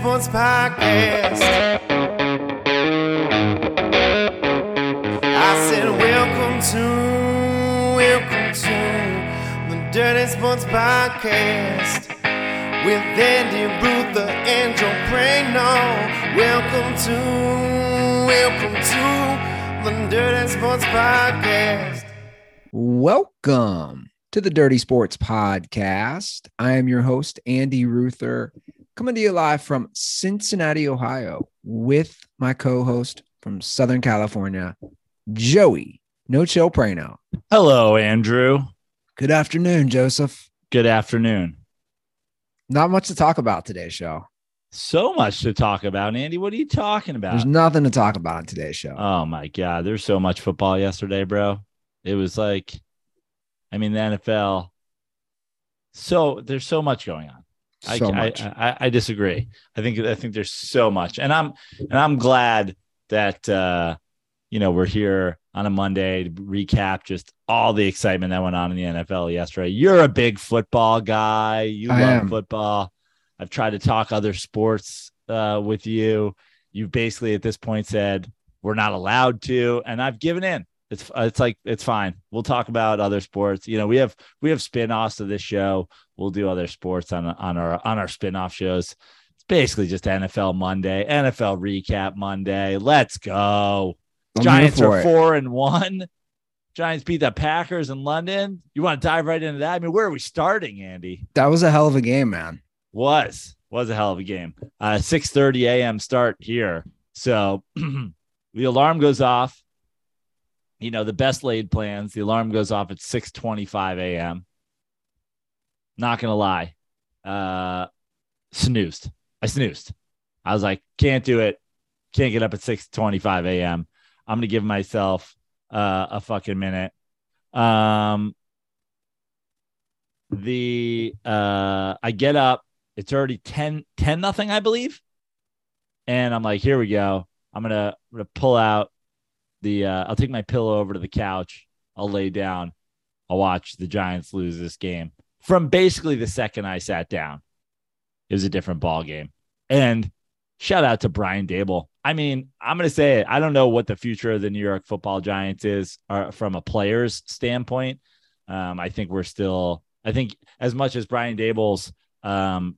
Sports Podcast. I said, Welcome to, welcome to the Dirty Sports Podcast with Andy Ruther and Joe Prano. Welcome to, welcome to the Dirty Sports Podcast. Welcome to the Dirty Sports Podcast. I am your host, Andy Ruther, coming to you live from Cincinnati, Ohio, with my co host from Southern California, Joey No Chill Prano. Hello, Andrew. Good afternoon, Joseph. Good afternoon. Not much to talk about today's show. So much to talk about, Andy. What are you talking about? There's nothing to talk about on today's show. oh my god, there's so much football yesterday, bro. It was like, I mean, the NFL. So there's so much going on. I, so I- much. I, I disagree. I think I think there's so much, and I'm and I'm glad that uh, you know we're here on a Monday to recap just all the excitement that went on in the NFL yesterday. You're a big football guy. You I love am. football. I've tried to talk other sports uh, with you. You've basically at this point said we're not allowed to, and I've given in. It's it's like it's fine. We'll talk about other sports. You know, we have we have spin-offs to this show. We'll do other sports on on our on our spin-off shows. It's basically just NFL Monday, NFL recap Monday. Let's go. I'm Giants are it. four and one. Giants beat the Packers in London. You want to dive right into that? I mean, where are we starting, Andy? That was a hell of a game, man. Was was a hell of a game. Uh 6 30 a.m. start here. So the alarm goes off. You know, the best laid plans. The alarm goes off at 6 25 a.m. Not gonna lie. Uh snoozed. I snoozed. I was like, can't do it. Can't get up at 6 25 a.m. I'm gonna give myself uh, a fucking minute. Um the uh I get up, it's already 10 10 nothing, I believe. And I'm like, here we go. I'm gonna I'm gonna pull out the uh I'll take my pillow over to the couch, I'll lay down, I'll watch the Giants lose this game. From basically the second I sat down, it was a different ball game. And shout out to Brian Daboll. I mean, I'm going to say it. I don't know what the future of the New York football Giants is uh, from a player's standpoint. Um, I think we're still, I think as much as Brian Daboll's, um,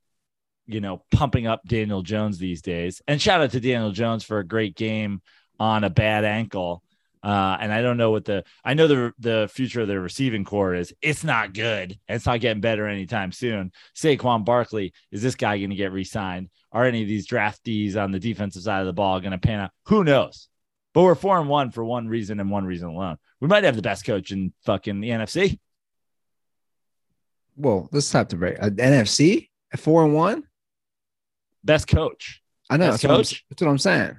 you know, pumping up Daniel Jones these days, and shout out to Daniel Jones for a great game on a bad ankle. Uh, and I don't know what the I know the the future of the receiving corps is. It's not good. It's not getting better anytime soon. Saquon Barkley is this guy going to get re-signed? Are any of these draftees on the defensive side of the ball going to pan out? Who knows? But we're four and one for one reason and one reason alone. We might have the best coach in fucking the NFC. Well, let's have to break. Uh, NFC at four and one. Best coach. I know. That's what, I'm, coach? that's what I'm saying.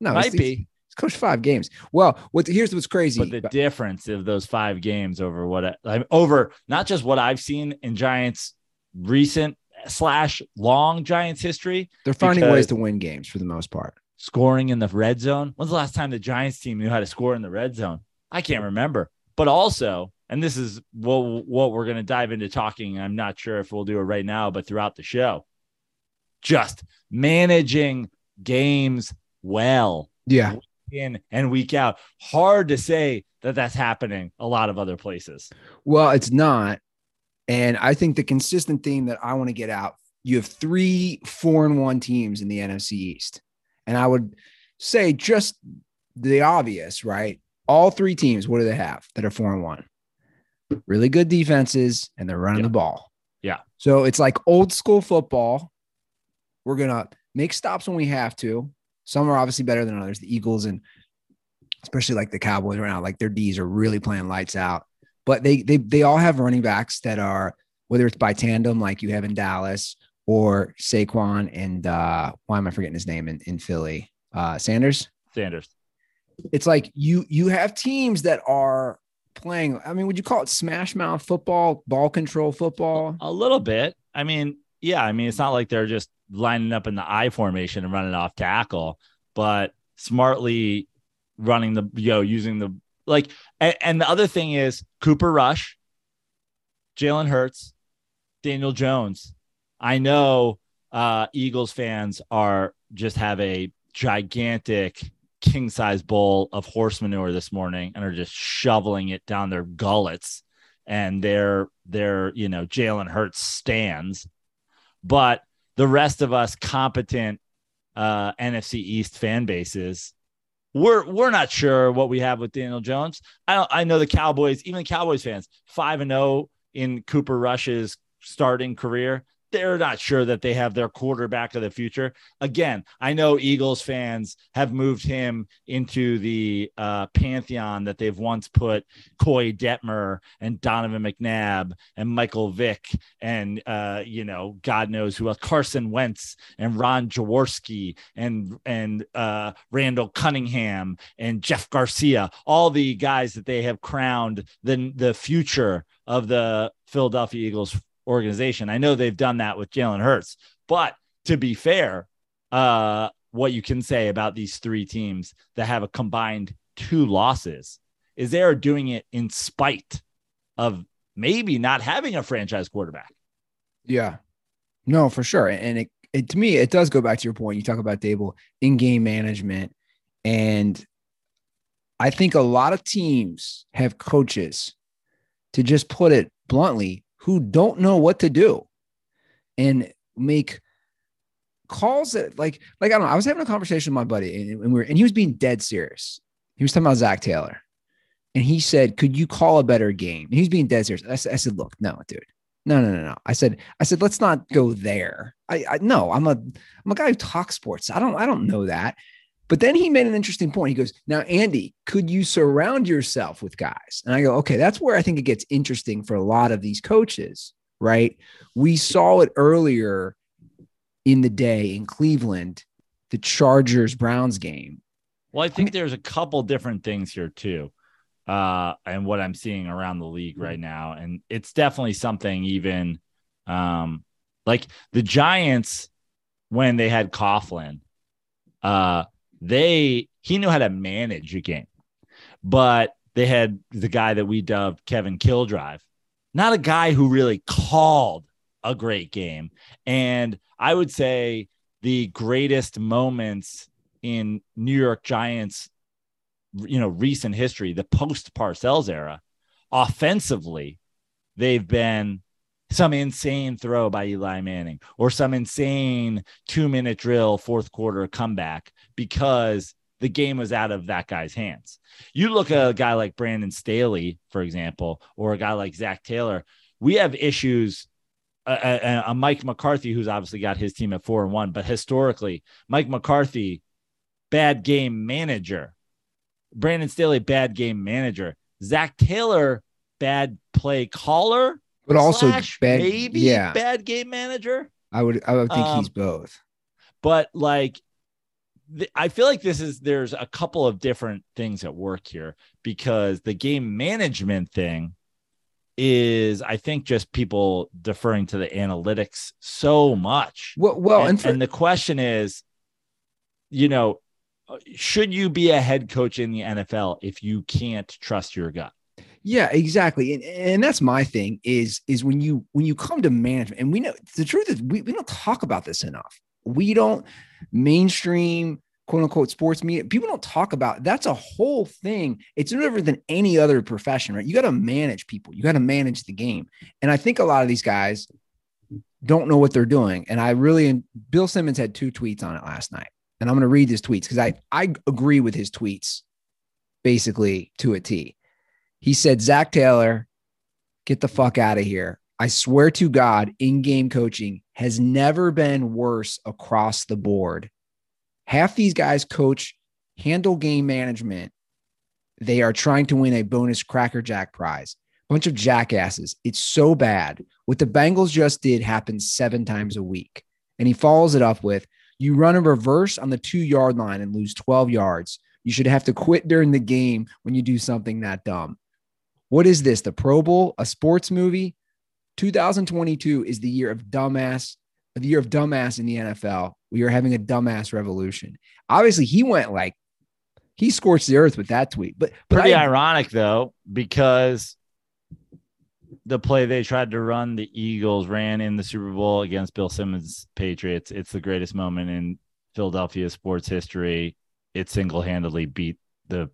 No, might it's, be. He's coached five games. Well, what here's what's crazy. But the difference of those five games over what I, over, not just what I've seen in Giants recent slash long Giants history, They're finding ways to win games for the most part. scoring in the red zone. When's the last time the Giants team knew how to score in the red zone? I can't remember. But also, and this is what what we're going to dive into talking. I'm not sure if we'll do it right now, but throughout the show, just managing games well Yeah. In and week out. Hard to say that that's happening a lot of other places. Well, it's not. And I think the consistent theme that I want to get out, you have three four and one teams in the NFC East. And I would say just the obvious, right? All three teams, what do they have that are four and one? Really good defenses, and they're running Yeah. the ball. Yeah. So it's like old school football. We're gonna make stops when we have to. Some are obviously better than others. The Eagles and especially like the Cowboys right now, like their D's are really playing lights out. But they they they all have running backs that are whether it's by tandem like you have in Dallas or Saquon and uh why am I forgetting his name in, in Philly? Uh Sanders. Sanders. It's like you you have teams that are playing. I mean, would you call it smash mouth football, ball control football? A little bit. I mean, yeah, I mean, it's not like they're just lining up in the I formation and running off tackle, but smartly running the, you know, using the like. And, and the other thing is Cooper Rush, Jalen Hurts, Daniel Jones. I know uh, Eagles fans are just have a gigantic king size bowl of horse manure this morning and are just shoveling it down their gullets and their their you know Jalen Hurts stands, but the rest of us competent uh, NFC East fan bases, we're we're not sure what we have with Daniel Jones. I I know the Cowboys, even the Cowboys fans, five and zero oh in Cooper Rush's starting career they're not sure that they have their quarterback of the future. Again, I know Eagles fans have moved him into the uh, pantheon that they've once put Koy Detmer and Donovan McNabb and Michael Vick and uh, you know God knows who else Carson Wentz and Ron Jaworski and and uh, Randall Cunningham and Jeff Garcia, all the guys that they have crowned the the future of the Philadelphia Eagles organization. I know they've done that with Jalen Hurts, but to be fair, uh, what you can say about these three teams that have a combined two losses is they are doing it in spite of maybe not having a franchise quarterback. Yeah, no, for sure. And it, it to me, it does go back to your point. You talk about Daboll in game management, and I think a lot of teams have coaches to just put it bluntly who don't know what to do and make calls that like like I don't know. I was having a conversation with my buddy and, and we are and he was being dead serious. He was talking about Zac Taylor. And he said, Could you call a better game? And he was being dead serious. I, I said, Look, no, dude. No, no, no, no. I said, I said, let's not go there. I, I no, I'm a I'm a guy who talks sports. I don't I don't know that. But then he made an interesting point. He goes, Now, Andy, could you surround yourself with guys? And I go, Okay, that's where I think it gets interesting for a lot of these coaches, right? We saw it earlier in the day in Cleveland, the Chargers Browns game. Well, I think I mean, there's a couple different things here, too. Uh, and what I'm seeing around the league right now. And it's definitely something even um, like the Giants when they had Coughlin, uh, they he knew how to manage a game, but they had the guy that we dubbed Kevin Killdrive, not a guy who really called a great game. And I would say the greatest moments in New York Giants, you know, recent history, the post Parcells era, offensively, they've been some insane throw by Eli Manning or some insane two minute drill, fourth quarter comeback because the game was out of that guy's hands. You look at a guy like Brandon Staley, for example, or a guy like Zac Taylor. We have issues. A, a, a Mike McCarthy, who's obviously got his team at four and one, but historically, Mike McCarthy, bad game manager. Brandon Staley, bad game manager. Zac Taylor, bad play caller but also bad, maybe yeah. bad game manager. I would I would think um, he's both. But like th- I feel like this is there's a couple of different things at work here because the game management thing is I think just people deferring to the analytics so much. Well, well, and, and, for- and the question is, you know, should you be a head coach in the NFL if you can't trust your gut? Yeah, exactly. And, and that's my thing is is when you when you come to management, and we know the truth is we, we don't talk about this enough. We don't mainstream quote unquote sports media. People don't talk about that's a whole thing. It's no different than any other profession, right? You got to manage people, you got to manage the game. And I think a lot of these guys don't know what they're doing. And I really Bill Simmons had two tweets on it last night. And I'm going to read his tweets because I I agree with his tweets basically to a T. He said, Zac Taylor, get the fuck out of here. I swear to God, in game coaching has never been worse across the board. Half these guys coach, handle game management. They are trying to win a bonus Cracker Jack prize. Bunch of jackasses. It's so bad. What the Bengals just did happens seven times a week. And he follows it up with you run a reverse on the two yard line and lose 12 yards. You should have to quit during the game when you do something that dumb. What is this? The Pro Bowl, a sports movie? 2022 is the year of dumbass, the year of dumbass in the NFL. We are having a dumbass revolution. Obviously, he went like he scorched the earth with that tweet. But, but pretty I, ironic though, because the play they tried to run the Eagles ran in the Super Bowl against Bill Simmons Patriots. It's the greatest moment in Philadelphia sports history. It single handedly beat the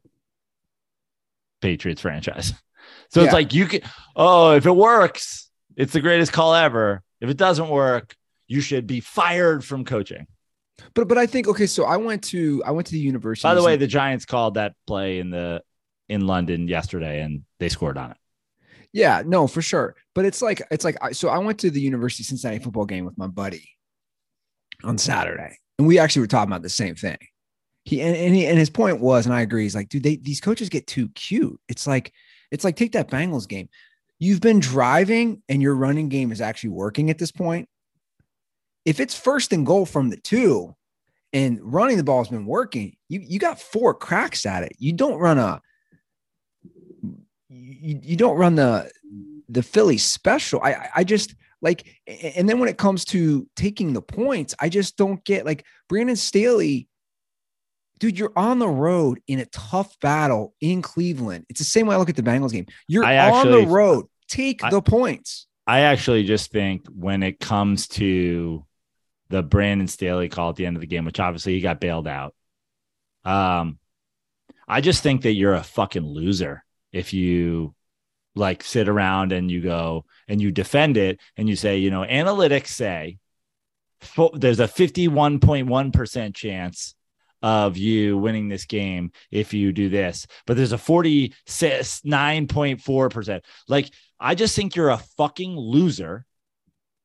Patriots franchise. So Yeah. it's like you can oh, if it works, it's the greatest call ever. If it doesn't work, you should be fired from coaching. But but I think okay, so I went to I went to the university. By the way, the Giants called that play in the in London yesterday and they scored on it. Yeah, no, for sure. But it's like it's like I, so I went to the University of Cincinnati football game with my buddy on Saturday, and we actually were talking about the same thing. He and, and he and his point was, and I agree. He's like, dude, they these coaches get too cute. It's like it's like take that Bengals game. You've been driving, and your running game is actually working at this point. If it's first and goal from the two, and running the ball has been working, you you got four cracks at it. You don't run a you, you don't run the the Philly special. I I- just like and then when it comes to taking the points, I just don't get like Brandon Staley. Dude, you're on the road in a tough battle in Cleveland. It's the same way I look at the Bengals game. You're on the road. Take I- the points. I actually just think when it comes to the Brandon Staley call at the end of the game, which obviously he got bailed out. Um, I just think that you're a fucking loser if you like sit around and you go and you defend it and you say, you know, analytics say fo- there's a 51.1% chance of you winning this game if you do this, but there's a 49.4%. Like, I just think you're a fucking loser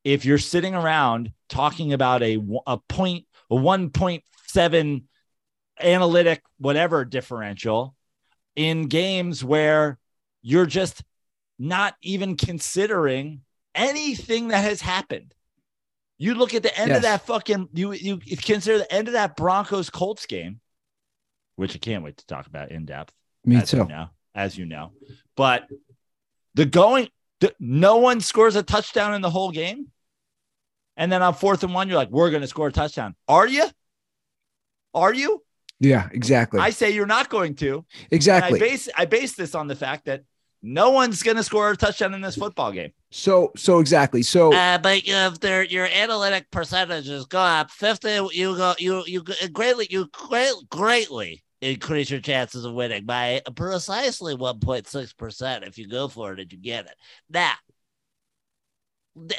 if you're sitting around talking about a a point a 1.7 analytic whatever differential in games where you're just not even considering anything that has happened. You look at the end Yes. of that fucking you you consider the end of that Broncos Colts game, which I can't wait to talk about in depth Me too. You know, as you know, but the going, the, no one scores a touchdown in the whole game, and then on fourth and one, you're like, "We're going to score a touchdown." Are you? Are you? Yeah, exactly. I say you're not going to. And exactly. I base I base this on the fact that no one's going to score a touchdown in this football game. so so exactly. So Uh, but if their your analytic percentages go up fifty, you go you you greatly you great, greatly increase your chances of winning by precisely one point six percent if you go for it and you get it. Now,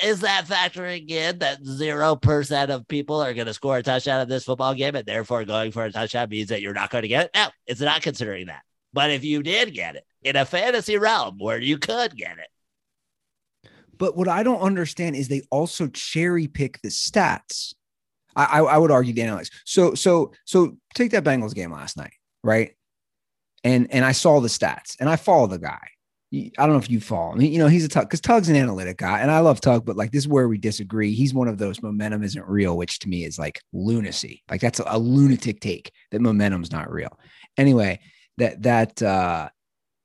is that factoring in that zero percent of people are going to score a touchdown in this football game, and therefore going for a touchdown means that you're not going to get it? No, it's not considering that. But if you did get it in a fantasy realm where you could get it. But what I don't understand is they also cherry pick the stats. I, I, would argue the analytics. So so so take that Bengals game last night, right? And and I saw the stats, and I follow the guy. I don't know if you follow him. You know, he's a Tug because Tug's an analytic guy, and I love Tug, but like this is where we disagree. He's one of those momentum isn't real, which to me is like lunacy. Like that's a, a lunatic take that momentum's not real. Anyway, that that uh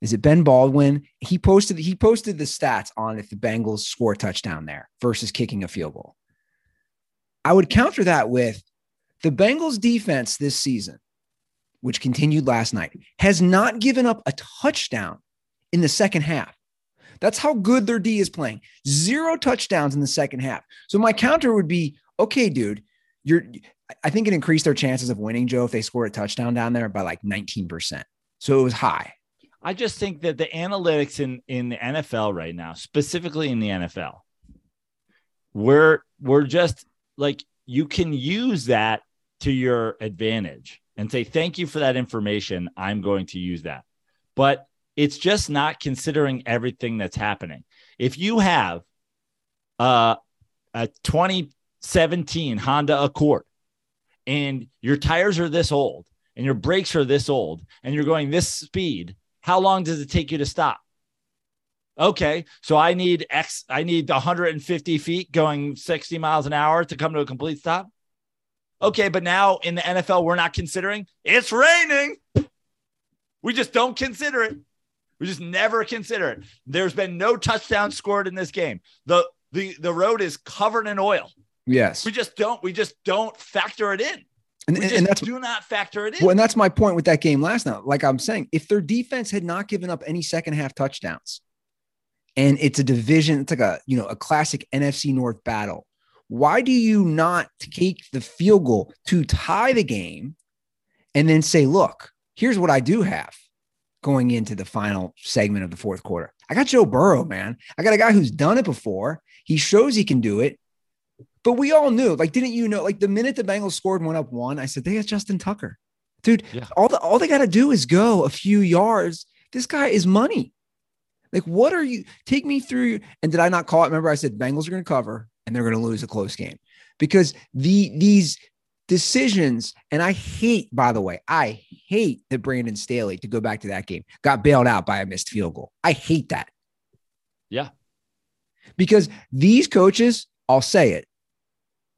is it Ben Baldwin? He posted he posted the stats on if the Bengals score a touchdown there versus kicking a field goal. I would counter that with the Bengals defense this season, which continued last night, has not given up a touchdown in the second half. That's how good their D is playing. Zero touchdowns in the second half. So my counter would be, okay, dude, you're I think it increased their chances of winning, Joe, if they scored a touchdown down there by like 19%. So it was high. I just think that the analytics in in the NFL right now, specifically in the NFL, we're we're just like you can use that to your advantage and say thank you for that information. I'm going to use that, but it's just not considering everything that's happening. If you have uh, a 2017 Honda Accord and your tires are this old and your brakes are this old and you're going this speed how long does it take you to stop? Okay, so I need X, I need 150 feet going 60 miles an hour to come to a complete stop. Okay, but now in the NFL, we're not considering it's raining. We just don't consider it. We just never consider it. There's been no touchdown scored in this game. The the the road is covered in oil. Yes. We just don't we just don't factor it in. And, We and, and that's do not factor it in. well, and that's my point with that game last night. Like I'm saying, if their defense had not given up any second half touchdowns, and it's a division. It's like a you know a classic NFC North battle. Why do you not take the field goal to tie the game, and then say, "Look, here's what I do have." Going into the final segment of the fourth quarter, I got Joe Burrow, man. I got a guy who's done it before. He shows he can do it. But we all knew, like, didn't you know, like the minute the Bengals scored and went up one, I said, they got Justin Tucker. Dude, Yeah. all the all they got to do is go a few yards. This guy is money. Like, what are you take me through? And did I not call it? Remember, I said Bengals are going to cover and they're going to lose a close game because the these decisions, and I hate, by the way, I hate that Brandon Staley to go back to that game got bailed out by a missed field goal. I hate that. Yeah. Because these coaches, I'll say it,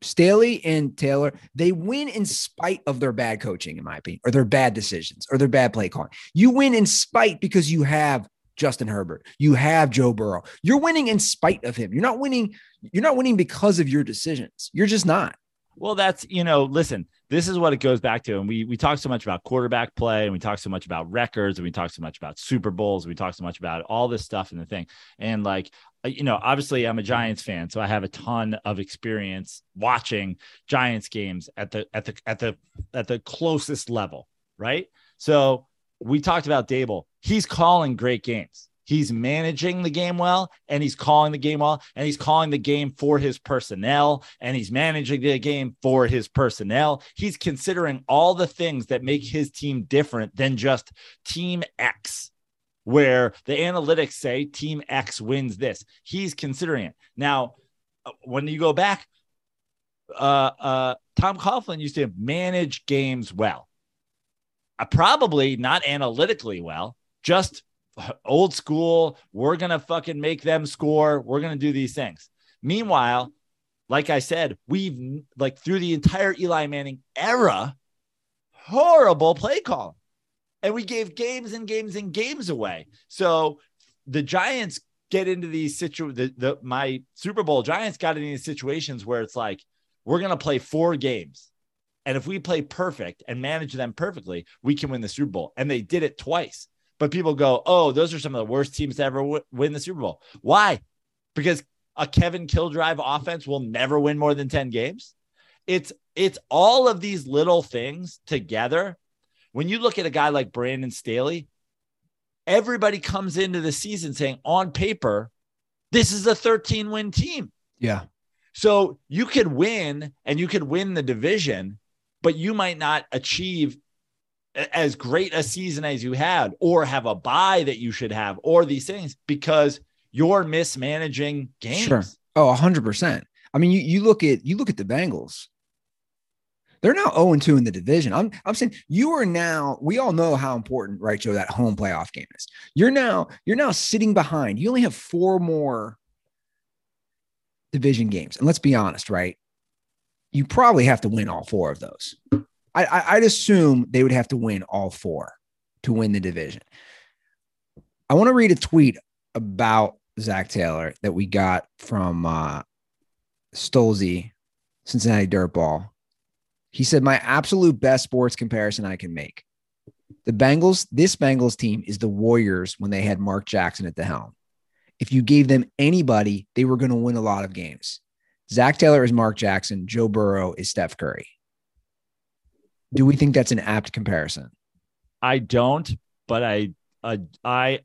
Staley and Taylor, they win in spite of their bad coaching, in my opinion, or their bad decisions or their bad play calling. You win in spite because you have Justin Herbert, you have Joe Burrow. You're winning in spite of him. You're not winning. You're not winning because of your decisions. You're just not. Well, that's you know, listen, this is what it goes back to. And we we talk so much about quarterback play, and we talk so much about records, and we talk so much about Super Bowls, and we talk so much about all this stuff and the thing. And like, uh, you know, obviously I'm a Giants fan, so I have a ton of experience watching Giants games at the at the at the at the closest level, right? So we talked about Daboll. He's calling great games. He's managing the game well and he's calling the game well and he's calling the game for his personnel and he's managing the game for his personnel. He's considering all the things that make his team different than just team X, where the analytics say team X wins this. He's considering it. Now, uh, when you go back, uh, uh, Tom Coughlin used to manage games well. Uh, probably not analytically well, just old school. We're going to fucking make them score. We're going to do these things. Meanwhile, like I said, we've like through the entire Eli Manning era, horrible play calling. And we gave games and games and games away. So the Giants get into these situations. The, the my Super Bowl Giants got into these situations where it's like, we're going to play four games. And if we play perfect and manage them perfectly, we can win the Super Bowl. And they did it twice. But people go, oh, those are some of the worst teams to ever w- win the Super Bowl. Why? Because a Kevin Killdrive offense will never win more than 10 games. It's it's all of these little things together. When you look at a guy like Brandon Staley, everybody comes into the season saying, on paper, this is a 13 win team. Yeah. So you could win and you could win the division, but you might not achieve as great a season as you had, or have a buy that you should have, or these things because you're mismanaging games. Sure. Oh, hundred percent. I mean, you, you look at you look at the Bengals. They're now 0 2 in the division. I'm I'm saying you are now, we all know how important, right, Joe, that home playoff game is. You're now, you're now sitting behind. You only have four more division games. And let's be honest, right? You probably have to win all four of those. I, I I'd assume they would have to win all four to win the division. I want to read a tweet about Zac Taylor that we got from uh, Stolze, Cincinnati Dirtball. He said, My absolute best sports comparison I can make. The Bengals, this Bengals team is the Warriors when they had Mark Jackson at the helm. If you gave them anybody, they were going to win a lot of games. Zac Taylor is Mark Jackson. Joe Burrow is Steph Curry. Do we think that's an apt comparison? I don't, but I uh, I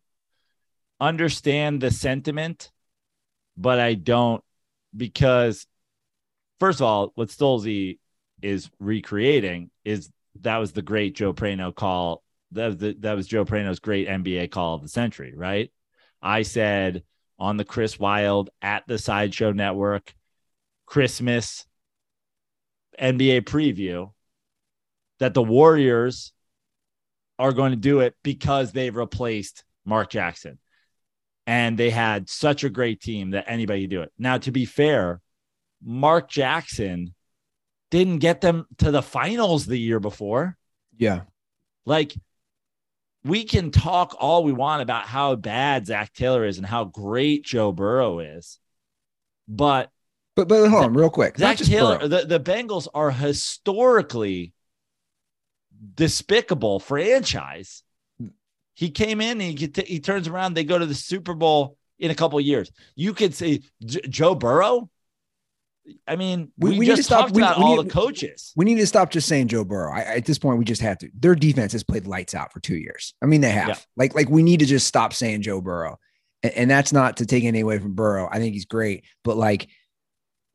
understand the sentiment, but I don't because first of all, what Stolze is recreating is that was the great Joe Prano call. That was the, that was Joe Prano's great NBA call of the century, right? I said on the Chris Wild at the Sideshow Network Christmas NBA preview that the Warriors are going to do it because they've replaced Mark Jackson. And they had such a great team that anybody could do it. Now, to be fair, Mark Jackson didn't get them to the finals the year before. Yeah. Like, we can talk all we want about how bad Zac Taylor is and how great Joe Burrow is. But But but hold on, real quick. Zac Taylor, Burrow. the, the Bengals are historically despicable franchise. He came in, he get- he turns around, they go to the Super Bowl in a couple of years. You could say J- Joe Burrow. I mean, We- we, we need to just stop- talked we- about we all need- the coaches. We need to stop just saying Joe Burrow. I, at this point, we just have to. Their defense has played lights out for two years. I mean, they have. Yeah. Like, like we need to just stop saying Joe Burrow. And, and that's not to take any away from Burrow. I think he's great. But like,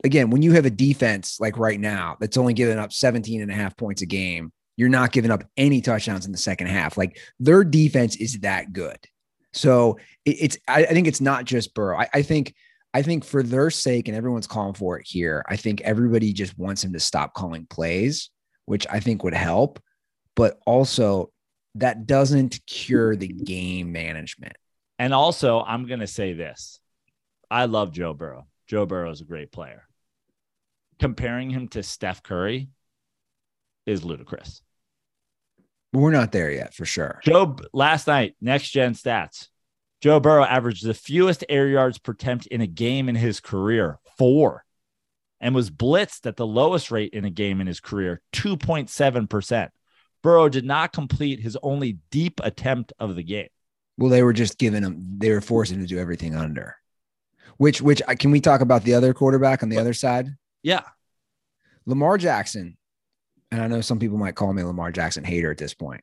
again, when you have a defense like right now that's only giving up 17 and a half points a game, you're not giving up any touchdowns in the second half. Like their defense is that good. So it, it's I, I think it's not just Burrow. I, I think I think for their sake, and everyone's calling for it here, I think everybody just wants him to stop calling plays, which I think would help. But also, that doesn't cure the game management. And also, I'm going to say this I love Joe Burrow. Joe Burrow is a great player. Comparing him to Steph Curry is ludicrous. We're not there yet for sure. Joe, last night, next gen stats. Joe Burrow averaged the fewest air yards per attempt in a game in his career, four, and was blitzed at the lowest rate in a game in his career, 2.7%. Burrow did not complete his only deep attempt of the game. Well, they were just giving him, they were forcing him to do everything under. Which, which can we talk about the other quarterback on the other side? Yeah. Lamar Jackson, and I know some people might call me Lamar Jackson hater at this point.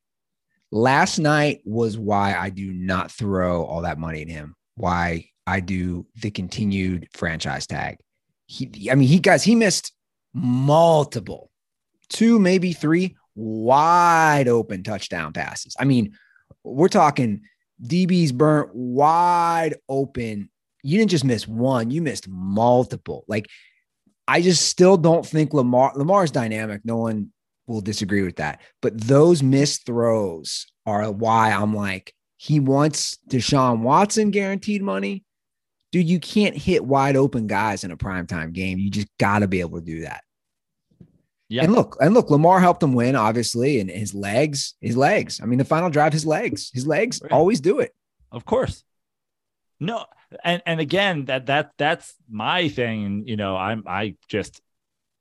Last night was why I do not throw all that money at him. Why I do the continued franchise tag. He, I mean, he guys, he missed multiple, two, maybe three wide open touchdown passes. I mean, we're talking DB's burnt wide open. You didn't just miss one, you missed multiple. Like, I just still don't think Lamar Lamar's dynamic. No one will disagree with that. But those missed throws are why I'm like, he wants Deshaun Watson guaranteed money. Dude, you can't hit wide open guys in a primetime game. You just got to be able to do that. Yeah. And look, and look, Lamar helped him win, obviously, and his legs, his legs. I mean, the final drive, his legs, his legs always do it. Of course. No, and and again, that that that's my thing. You know, I'm I just,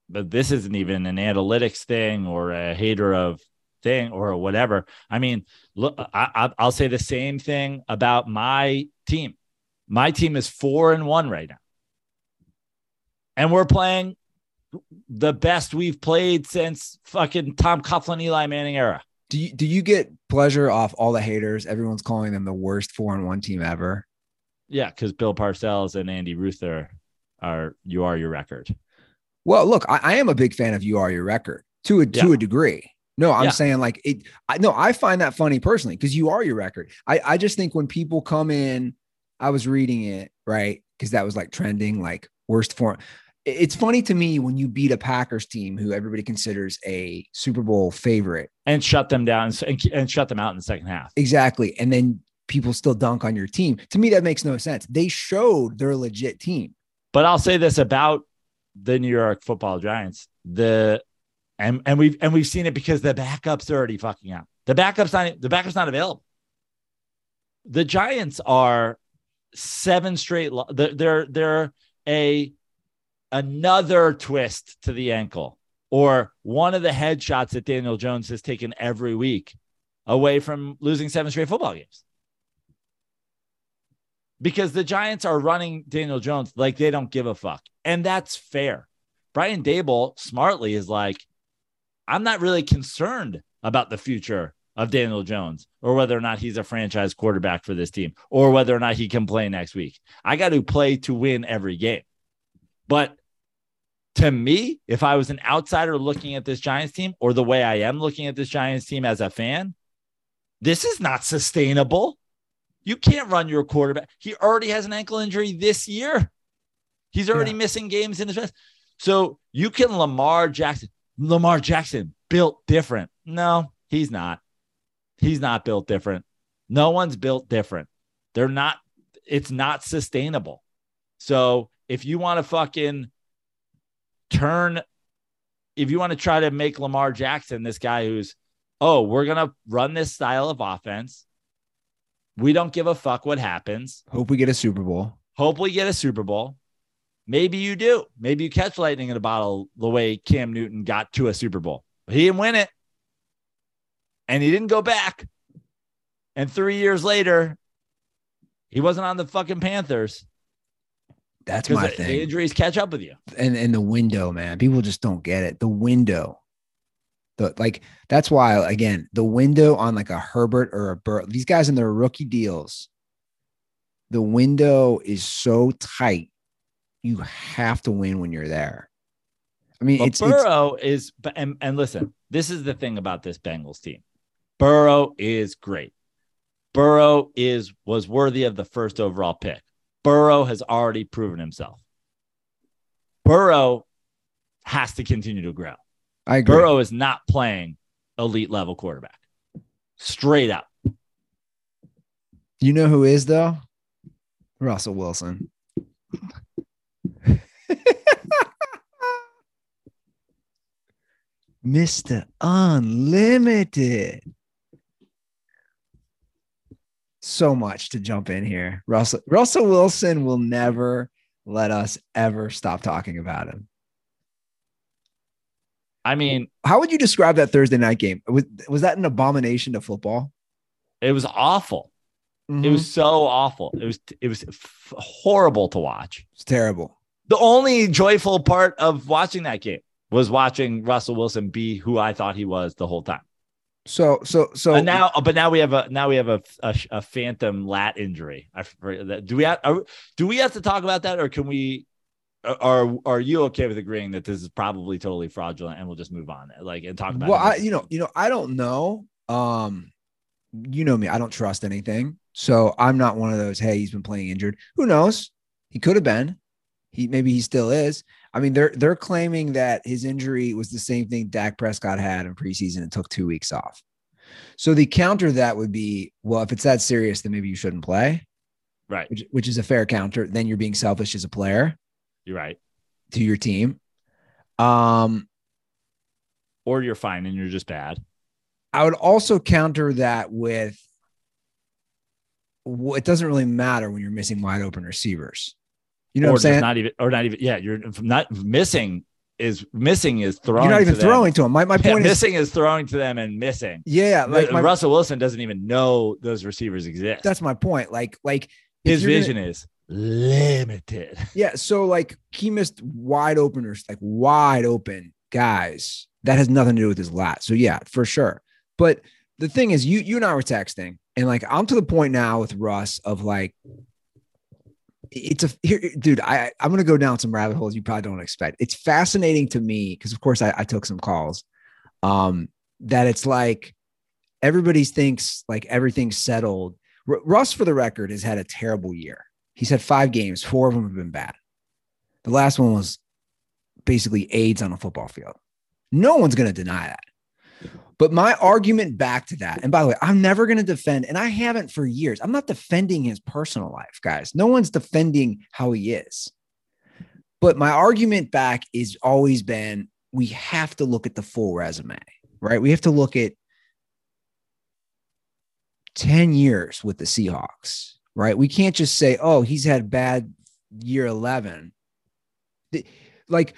but this isn't even an analytics thing or a hater of thing or whatever. I mean, look, I, I'll say the same thing about my team. My team is four and one right now, and we're playing the best we've played since fucking Tom Coughlin, Eli Manning era. Do you do you get pleasure off all the haters? Everyone's calling them the worst four and one team ever. Yeah, because Bill Parcells and Andy Ruth are, you are your record. Well, look, I, I am a big fan of you are your record to a to a degree. No, I'm Yeah. saying like it. I no, I find that funny personally because you are your record. I I just think when people come in, I was reading it right because that was like trending like worst form. It's funny to me when you beat a Packers team who everybody considers a Super Bowl favorite and shut them down and, and shut them out in the second half. exactly, and then people still dunk on your team. To me, that makes no sense. They showed they're a legit team. But I'll say this about the New York Football Giants: the and and we've and we've seen it because the backups are already fucking out. The backups not the backups not available. The Giants are seven straight. They're they're, they're a another twist to the ankle or one of the headshots that Daniel Jones has taken every week away from losing seven straight football games. Because the Giants are running Daniel Jones like they don't give a fuck. And that's fair. Brian Daboll smartly is like, I'm not really concerned about the future of Daniel Jones or whether or not he's a franchise quarterback for this team or whether or not he can play next week. I got to play to win every game. But to me, if I was an outsider looking at this Giants team or the way I am looking at this Giants team as a fan, this is not sustainable. You can't run your quarterback. He already has an ankle injury this year. He's already Yeah. missing games in his best. So you can Lamar Jackson. Lamar Jackson built different. No, he's not. He's not built different. No one's built different. They're not, it's not sustainable. So if you want to fucking turn, if you want to try to make Lamar Jackson this guy who's, oh, we're going to run this style of offense. We don't give a fuck what happens. Hope we get a Super Bowl. Hope we get a Super Bowl. Maybe you do. Maybe you catch lightning in a bottle the way Cam Newton got to a Super Bowl. But he didn't win it. And he didn't go back. And three years later, He wasn't on the fucking Panthers That's my the, thing. the injuries catch up with you. and and the window, man. People just don't get it. The window. The like that's why again, the window on like a Herbert or a Burrow, these guys in their rookie deals, the window is so tight. You have to win when you're there. I mean, But it's, it's Burrow is, but- and, and listen, this is the thing about this Bengals team. Burrow is great. Burrow is was worthy of the first overall pick. Burrow has already proven himself. Burrow has to continue to grow. I agree. Burrow is not playing elite level quarterback. Straight up. You know who is though? Russell Wilson. Mr. Unlimited. So much to jump in here. Russell Russell Wilson will never let us ever stop talking about him. I mean, How would you describe that Thursday night game? Was, was that an abomination to football? it was awful. It Mhm. was so awful. It was it was f- horrible to watch. It's terrible. The only joyful part of watching that game was watching Russell Wilson be who I thought he was the whole time. So so so And now, but now we have a now we have a a, a phantom lat injury. I. Do we have are, do we have to talk about that, or can we? Are are you okay with agreeing that this is probably totally fraudulent, and we'll just move on, like and talk about? well it i you know you know i don't know. Um you know me i don't trust anything. So i'm not one of those hey he's been playing injured. Who knows? He could have been. He maybe he still is. I mean they're they're claiming that his injury was the same thing Dak Prescott had in preseason and took 2 weeks off. So the counter to that would be well if it's that serious then maybe you shouldn't play. Right. which, which is a fair counter. Then you're being selfish as a player You're right. to your team um Or you're fine and you're just bad. I would also counter that with well, it doesn't really matter when you're missing wide open receivers. You know or what I'm saying? not even, or not even. Yeah, you're not missing. Is missing is throwing. you're not to even them. throwing to him. My, my Yeah, point is, missing is throwing to them and missing. yeah, like my, Russell Wilson doesn't even know those receivers exist. that's my point. Like, like his you're gonna- vision is limited. yeah. So like he missed wide openers, like wide open guys. That has nothing to do with his lat. So yeah, for sure. But the thing is, you you and I were texting, and like I'm to the point now with Russ of like it's a here, dude. I I'm gonna go down some rabbit holes you probably don't expect. It's fascinating to me because, of course, I, I took some calls. Um, that it's like everybody thinks like everything's settled. R- Russ, for the record, has had a terrible year. He's had five games, four of them have been bad. The last one was basically AIDS on a football field. No one's gonna deny that. But my argument back to that, and by the way, I'm never going to defend, and I haven't for years. I'm not defending his personal life, guys. No one's defending how he is. But my argument back is always been we have to look at the full resume, right? We have to look at 10 years with the Seahawks, right? We can't just say, oh, he's had bad year 11. Like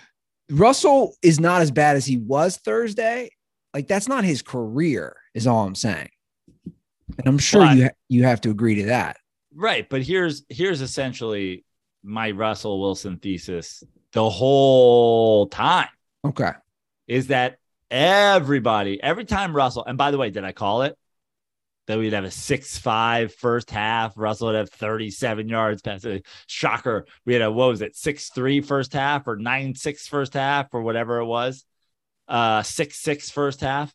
Russell is not as bad as he was Thursday, like that's not his career, is all I'm saying. And I'm sure But- you ha- you have to agree to that. Right, but here's here's essentially my Russell Wilson thesis the whole time Okay. is that everybody every time Russell and by the way, did I call it? That we'd have a six five first half. Russell would have 37 yards past it. Shocker. We had a what was it, six three first half or nine six first half or whatever it was. Uh six six first half.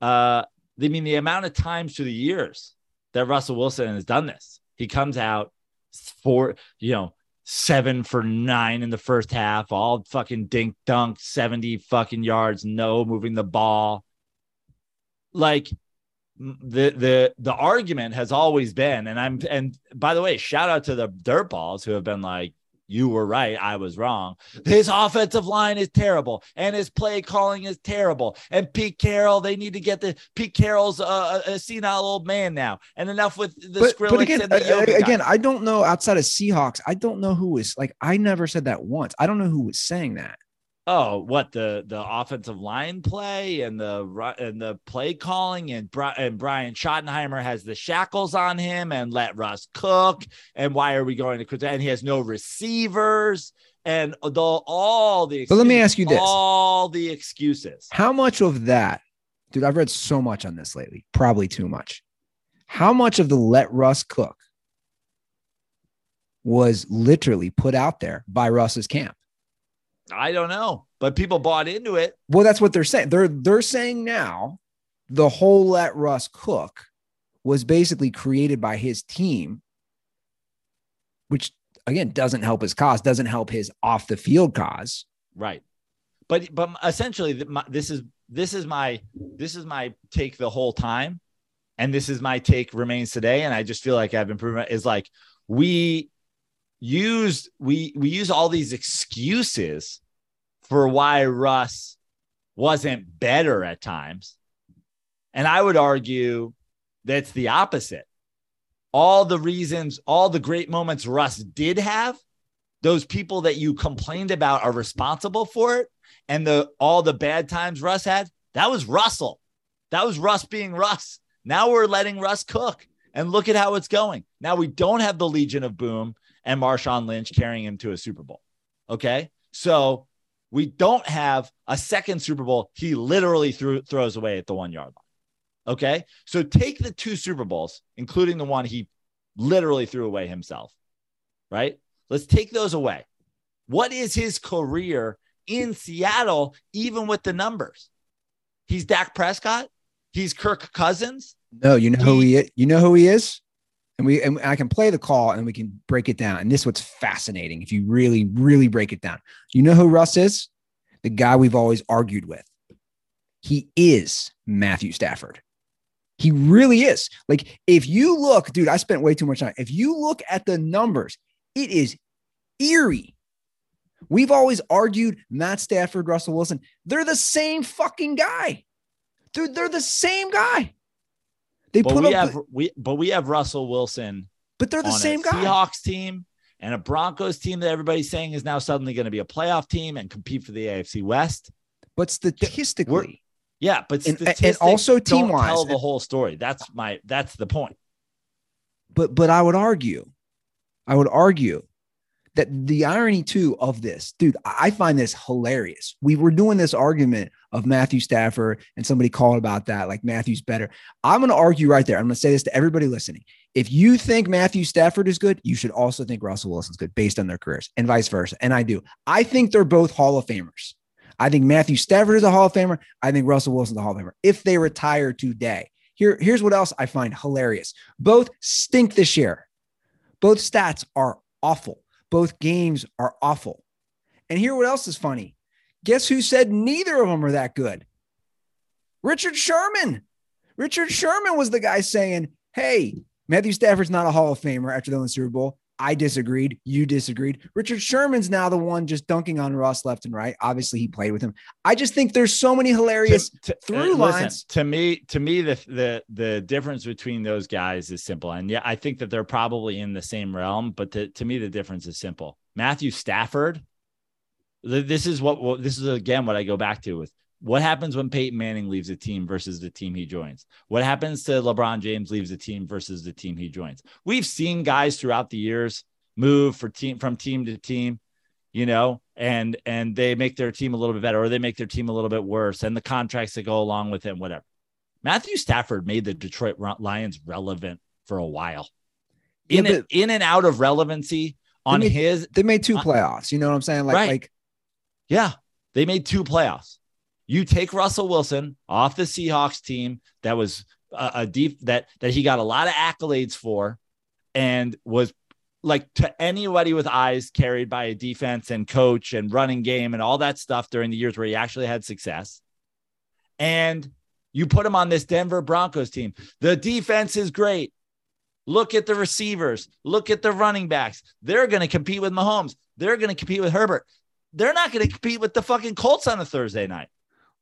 Uh I mean the amount of times through the years that Russell Wilson has done this. He comes out for you know seven for nine in the first half, all fucking dink dunk, 70 fucking yards, no moving the ball. Like the the the argument has always been, and I'm and by the way, shout out to the dirt balls who have been like, you were right, I was wrong. His offensive line is terrible, and his play calling is terrible. And Pete Carroll, they need to get the Pete Carroll's uh, a senile old man now. And enough with the But, Skrillex but again, and the yoga again, guy. I don't know outside of Seahawks. I don't know who was like. I never said that once. I don't know who was saying that. Oh, what the the offensive line play and the and the play calling and and Brian Schottenheimer has the shackles on him and let Russ cook and why are we going to quit and he has no receivers and the all the But let me ask you this. all the excuses How much of that, dude? I've read so much on this lately, probably too much. How much of the let Russ cook was literally put out there by Russ's camp? I don't know but people bought into it Well, that's what they're saying. They're they're saying now the whole let Russ cook was basically created by his team, which again doesn't help his cause, doesn't help his off the field cause. Right. But but essentially, this is this is my this is my take the whole time, and this is my take remains today. And I just feel like I've improved. Is like we used we we use all these excuses for why Russ wasn't better at times, and I would argue that's the opposite. All the reasons, all the great moments Russ did have those people that you complained about are responsible for it. And the all the bad times Russ had that was Russell. That was Russ being Russ. Now we're letting Russ cook and look at how it's going. Now we don't have the Legion of Boom and Marshawn Lynch carrying him to a Super Bowl okay so we don't have a second Super Bowl he literally threw, throws away at the 1 yard line okay so take the two Super Bowls including the one he literally threw away himself right Let's take those away. What is his career in Seattle, even with the numbers? He's Dak Prescott. He's Kirk Cousins. No, you know who he is. You know who he is, and we and I can play the call and we can break it down. And this is what's fascinating if you really, really break it down. You know who Russ is? The guy we've always argued with. He is Matthew Stafford. He really is. Like if you look, dude, I spent way too much time. If you look at the numbers, it is eerie. We've always argued Matt Stafford, Russell Wilson. They're the same fucking guy. Dude, they're the same guy. They But put we up, have we but we have Russell Wilson but they're the same guy. Seahawks team and a Broncos team that everybody's saying is now suddenly going to be a playoff team and compete for the AFC West. But statistically, Yeah, but And- and also don't team-wise, tell the whole story. That's my that's the point. but but I would argue, I would argue that the irony too of this, dude, I find this hilarious. We were doing this argument of Matthew Stafford, and somebody called about that, like Matthew's better. I'm going to argue right there. I'm going to say this to everybody listening. If you think Matthew Stafford is good, you should also think Russell Wilson's good based on their careers, and vice versa. And I do. I think they're both Hall of Famers. I think Matthew Stafford is a Hall of Famer. I think Russell Wilson's a Hall of Famer if they retire today. Here, here's what else I find hilarious. Both stink this year. Both stats are awful. Both games are awful. And here, what else is funny? Guess who said neither of them are that good? Richard Sherman. Richard Sherman was the guy saying, Hey, Matthew Stafford's not a Hall of Famer after they won the Super Bowl. I disagreed. You disagreed. Richard Sherman's now the one just dunking on Russ left and right. Obviously, he played with him. I just think there's so many hilarious to, to- through uh, lines. to me to me the the the difference between those guys is simple and yeah i think that they're probably in the same realm but to, to me the difference is simple matthew stafford this is what what- this is again what i go back to with what happens when Peyton Manning leaves a team versus the team he joins? What happens to LeBron James leaves a team versus the team he joins? We've seen guys throughout the years move for team from team to team you know, and and they make their team a little bit better, or they make their team a little bit worse, and the contracts that go along with it, whatever. Matthew Stafford made the Detroit Lions relevant for a while, in Yeah, and, in and out of relevancy on made- his. They made two playoffs. You know what I'm saying? Like, right. like Yeah, they made two playoffs. You take Russell Wilson off the Seahawks team that was a, a deep that that he got a lot of accolades for, and was like to anybody with eyes carried by a defense and coach and running game and all that stuff during the years where he actually had success. And you put him on this Denver Broncos team. The defense is great. Look at the receivers. Look at the running backs. They're going to compete with Mahomes. They're going to compete with Herbert. They're not going to compete with the fucking Colts on a Thursday night.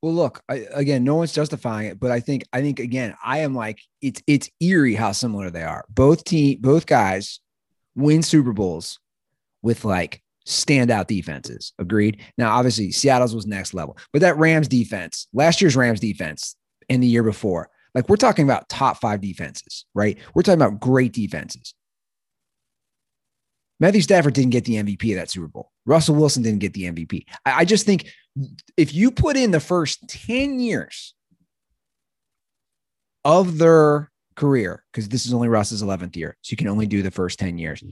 Well, look, I, again, no one's justifying it, but I think, I think again, I am like, it's, it's eerie how similar they are. Both team, both guys win Super Bowls with like standout defenses. Agreed. Now, obviously, Seattle's was next level, but that Rams defense, last year's Rams defense and the year before, like we're talking about top five defenses, right? We're talking about great defenses. Matthew Stafford didn't get the MVP of that Super Bowl. Russell Wilson didn't get the MVP. I, I just think if you put in the first 10 years of their career, because this is only Russ's 11th year, so you can only do the first 10 years.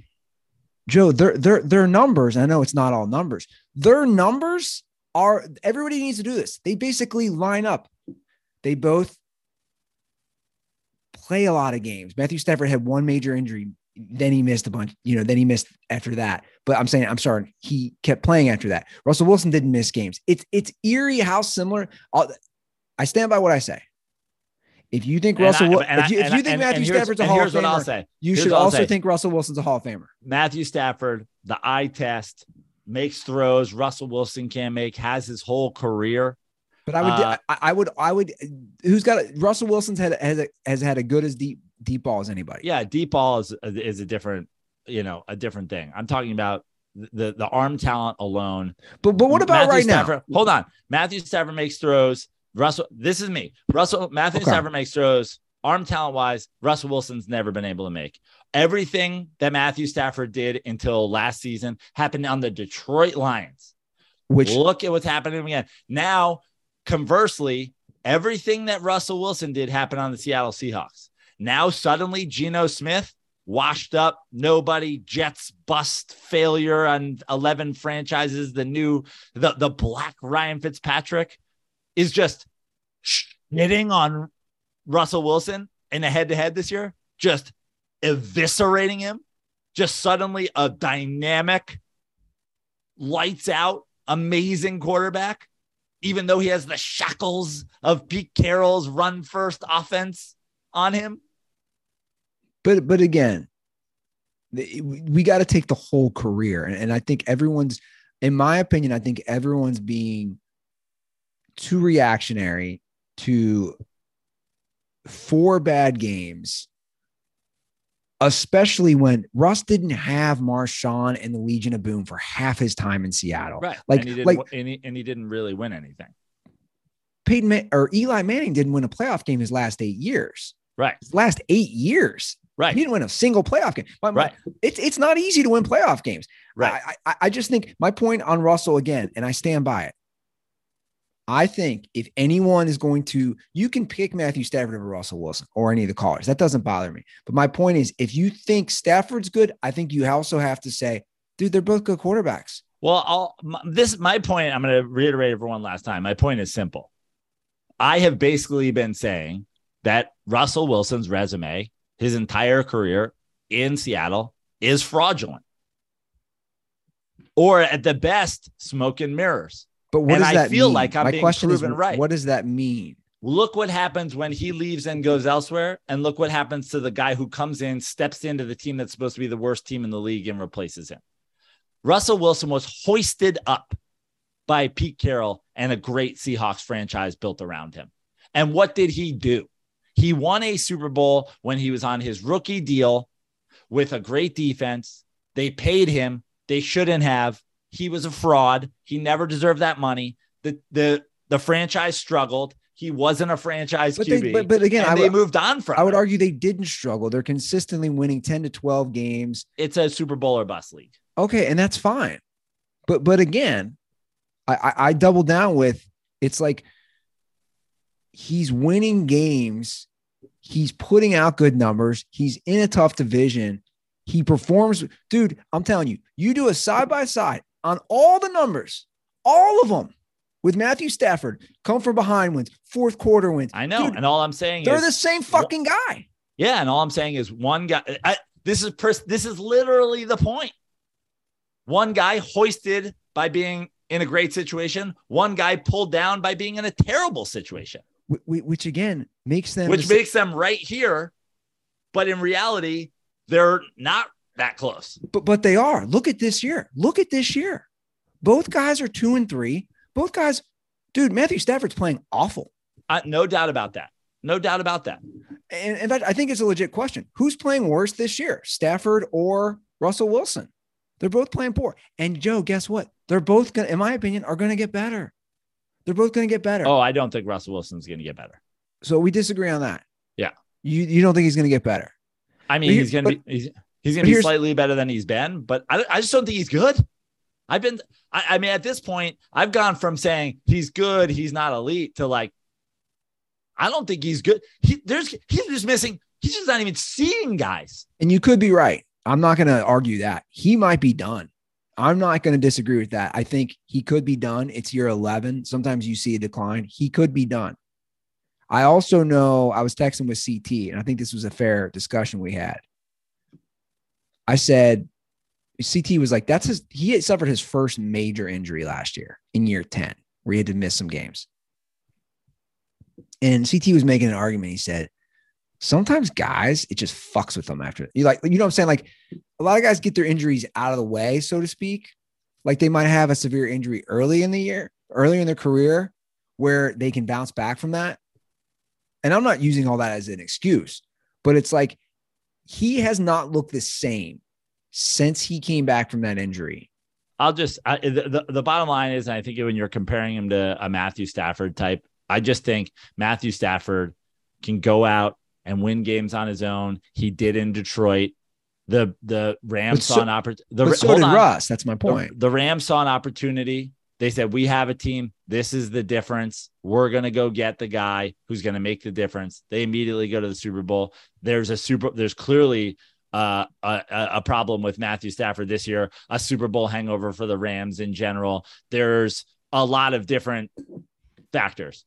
Joe, their their their numbers, I know it's not all numbers. Their numbers are everybody needs to do this. They basically line up. They both play a lot of games. Matthew Stafford had one major injury, then he missed a bunch, you know, then he missed after that. But I'm saying, I'm sorry, he kept playing after that. Russell Wilson didn't miss games. It's it's eerie how similar. I'll, I stand by what I say. If you think And Russell, I- if you, if you think and- Matthew and Stafford's a Hall of Famer, say. you Here's should also think Russell Wilson's a Hall of Famer. Matthew Stafford, the eye test, makes throws. Russell Wilson can't make, has his whole career. But I would, Uh, I, I would, I would. Who's got it? Russell Wilson's had has a, has had a good as deep deep ball as anybody. Yeah, deep ball is is a different, you know, a different thing. I'm talking about the the arm talent alone. But but what about Matthew right Stafford, Hold on. Matthew Stafford makes throws. Russell, this is me. Russell Matthew Okay. Stafford makes throws. Arm talent wise, Russell Wilson's never been able to make. Everything that Matthew Stafford did until last season happened on the Detroit Lions. Which Look at what's happening again. Now, conversely, everything that Russell Wilson did happened on the Seattle Seahawks. Now, suddenly, Geno Smith, washed up, nobody, Jets bust failure on 11 franchises, the new, the, the black Ryan Fitzpatrick is just hitting on Russell Wilson in a head to head this year, just eviscerating him, just suddenly a dynamic, lights out, amazing quarterback, even though he has the shackles of Pete Carroll's run first offense on him. But but again, we got to take the whole career, and, and I think everyone's, in my opinion, I think everyone's being too reactionary to four bad games, especially when Russ didn't have Marshawn and the Legion of Boom for half his time in Seattle. Right. Like- and he didn't, like- and, he, and he didn't really win anything. Peyton Man- or Eli Manning didn't win a playoff game his last eight years. Right. His last eight years, Right. he didn't win a single playoff game. My- my- Right. It's it's not easy to win playoff games. Right. I, I I just think my point on Russell again, and I stand by it. I think if anyone is going to, you can pick Matthew Stafford over Russell Wilson or any of the callers. That doesn't bother me. But my point is, if you think Stafford's good, I think you also have to say, dude, they're both good quarterbacks. Well, I'll, my, this my point. I'm going to reiterate it for one last time. My point is simple. I have basically been saying that Russell Wilson's resume, his entire career in Seattle, is fraudulent, or at the best, smoke and mirrors. But what And does I that feel mean? like I'm my being question is, proven right. what does that mean? Look what happens when he leaves and goes elsewhere, and look what happens to the guy who comes in, steps into the team that's supposed to be the worst team in the league, and replaces him. Russell Wilson was hoisted up by Pete Carroll and a great Seahawks franchise built around him. And what did he do? He won a Super Bowl when he was on his rookie deal with a great defense. They paid him. They shouldn't have. He was a fraud. He never deserved that money. The the the franchise struggled. He wasn't a franchise But QB. they, but, but again, I they moved on from. I would him. argue they didn't struggle. They're consistently winning 10 to 12 games. it's a Super Bowl or bust league. Okay, and that's fine. But but again, I, I, I double down with it's like he's winning games, he's putting out good numbers, he's in a tough division, he performs. Dude, I'm telling you, you do a side by side on all the numbers, all of them with Matthew Stafford, come from behind wins, fourth quarter wins. I know, Dude, and all I'm saying they're is the same fucking guy. Yeah, and all I'm saying is one guy. I, this is pers- this is literally the point. One guy hoisted by being in a great situation. One guy pulled down by being in a terrible situation, Which again makes them which makes them right here. But in reality, they're not that close. But but they are. Look at this year. Look at this year. Both guys are two and three. Both guys, dude. Matthew Stafford's playing awful. Uh, no doubt about that. No doubt about that. And in fact, I think it's a legit question. Who's playing worse this year, Stafford or Russell Wilson? They're both playing poor. And Joe, guess what? They're both gonna, in my opinion, are gonna get better. They're both gonna get better. Oh, I don't think Russell Wilson's going to get better. So we disagree on that. Yeah. You you don't think he's gonna get better? I mean, But he's going to be he's, he's going to be slightly better than he's been, but I, I just don't think he's good. I've been, I, I mean, at this point, I've gone from saying he's good, he's not elite, to like, I don't think he's good. He there's he's just missing. He's just not even seeing guys. And you could be right. I'm not gonna argue that. He might be done. I'm not going to disagree with that. I think he could be done. It's year 11. Sometimes you see a decline. He could be done. I also know I was texting with CT, and I think this was a fair discussion we had. I said, CT was like, that's his, he had suffered his first major injury last year in year 10, where he had to miss some games. And CT was making an argument. He said, sometimes guys, it just fucks with them after you like, you know what I'm saying? Like a lot of guys get their injuries out of the way, so to speak. Like they might have a severe injury early in the year, early in their career, where they can bounce back from that. And I'm not using all that as an excuse, but it's like he has not looked the same since he came back from that injury. I'll just I, the, the the bottom line is, I think when you're comparing him to a Matthew Stafford type, I just think Matthew Stafford can go out and win games on his own. He did in Detroit. The the Rams so- saw an opportunity. The But so did on. Russ. That's my point. The, Rams saw an opportunity. They said, "We have a team. This is the difference. We're gonna go get the guy who's gonna make the difference." They immediately go to the Super Bowl. There's a super. There's clearly uh, a a problem with Matthew Stafford this year. A Super Bowl hangover for the Rams in general. There's a lot of different factors.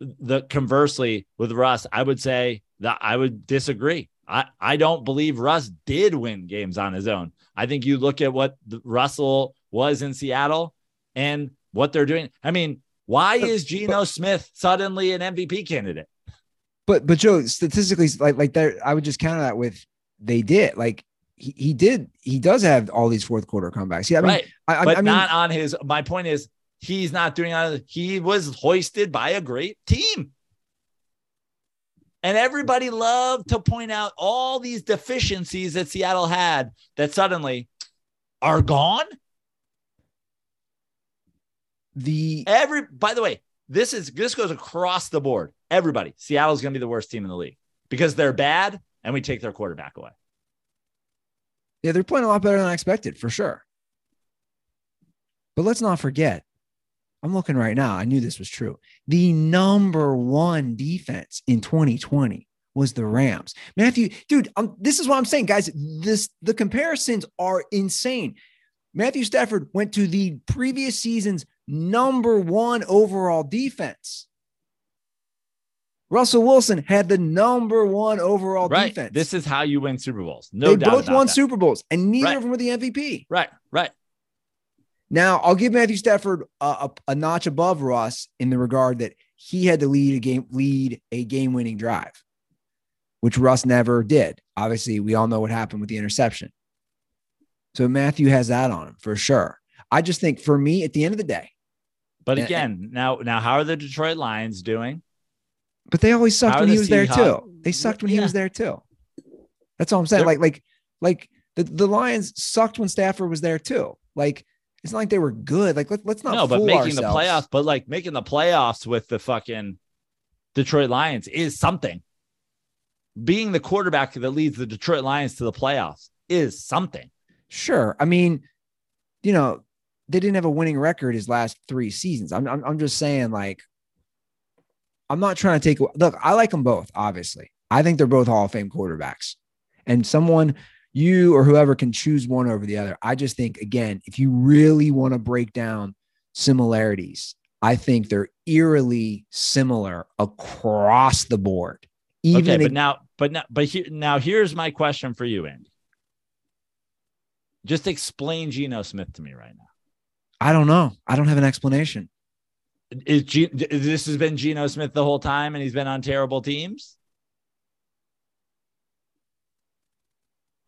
The conversely with Russ, I would say that I would disagree. I, I don't believe Russ did win games on his own. I think you look at what the- Russell was in Seattle and what they're doing. I mean, why is Geno Smith suddenly an MVP candidate? But but Joe, statistically, like like that, I would just counter that with they did. Like he, he did, he does have all these fourth quarter comebacks. Yeah, I mean, right. I, I, but I mean, not on his. My point is, he's not doing on. He was hoisted by a great team. And everybody loved to point out all these deficiencies that Seattle had that suddenly are gone. the Every by the way, this is this goes across the board. Everybody, Seattle's going to be the worst team in the league because they're bad and we take their quarterback away. yeah, they're playing a lot better than I expected for sure. But let's not forget, I'm looking right now. I knew this was true. The number one defense in 2020 was the Rams. Matthew, dude, um, this is what I'm saying, guys. This the comparisons are insane. Matthew Stafford went to the previous season's number one overall defense. Russell Wilson had the number one overall right. defense. This is how you win Super Bowls. No they doubt both about won that. Super Bowls, and neither Right. of them were the MVP. Right. Right. Now, I'll give Matthew Stafford a, a, a notch above Russ in the regard that he had to lead a game, lead a game-winning drive, which Russ never did. Obviously, we all know what happened with the interception. So Matthew has that on him for sure. I just think for me, at the end of the day, But again, now now how are the Detroit Lions doing? but they always sucked How when he was there too. They sucked when he was there too. That's all I'm saying. They're- Like, like, like the, the Lions sucked when Stafford was there too. Like, it's not like they were good. Like, let, let's not no, but making the playoffs, but like making the playoffs with the fucking Detroit Lions is something. Being the quarterback that leads the Detroit Lions to the playoffs is something. Sure. I mean, you know, they didn't have a winning record his last three seasons. I'm, I'm, I'm just saying, like, I'm not trying to take. Look, I like them both. Obviously, I think they're both Hall of Fame quarterbacks, and someone you or whoever can choose one over the other. I just think, again, if you really want to break down similarities, I think they're eerily similar across the board. Even okay, but now, but now, but here, now here's my question for you, Andy. Just explain Geno Smith to me right now. I don't know. I don't have an explanation. Is G, this has been Geno Smith the whole time, and he's been on terrible teams?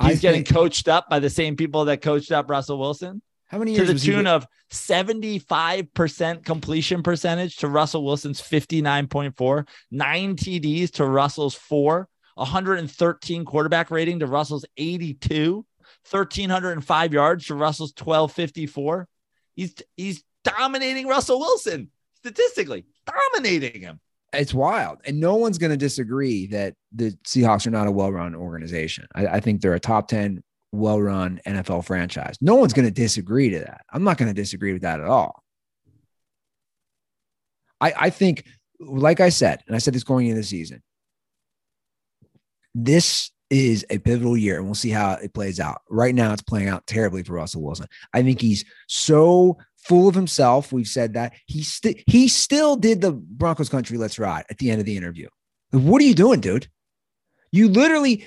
He's getting coached up by the same people that coached up Russell Wilson. how many years to the tune of 75% completion percentage to Russell Wilson's 59.4, nine TDs to Russell's four, 113 quarterback rating to Russell's 82, 1305 yards to Russell's 1254. He's he's dominating Russell Wilson statistically, dominating him. It's wild. And no one's going to disagree that the Seahawks are not a well run organization. I, I think they're a top 10 well run NFL franchise. No one's going to disagree to that. I'm not going to disagree with that at all. I, I think, like I said, and I said this going into the season, this is a pivotal year and we'll see how it plays out. Right now, it's playing out terribly for Russell Wilson. I think he's so full of himself. We've said that he still he still did the Broncos country let's ride at the end of the interview. What are you doing, dude? You literally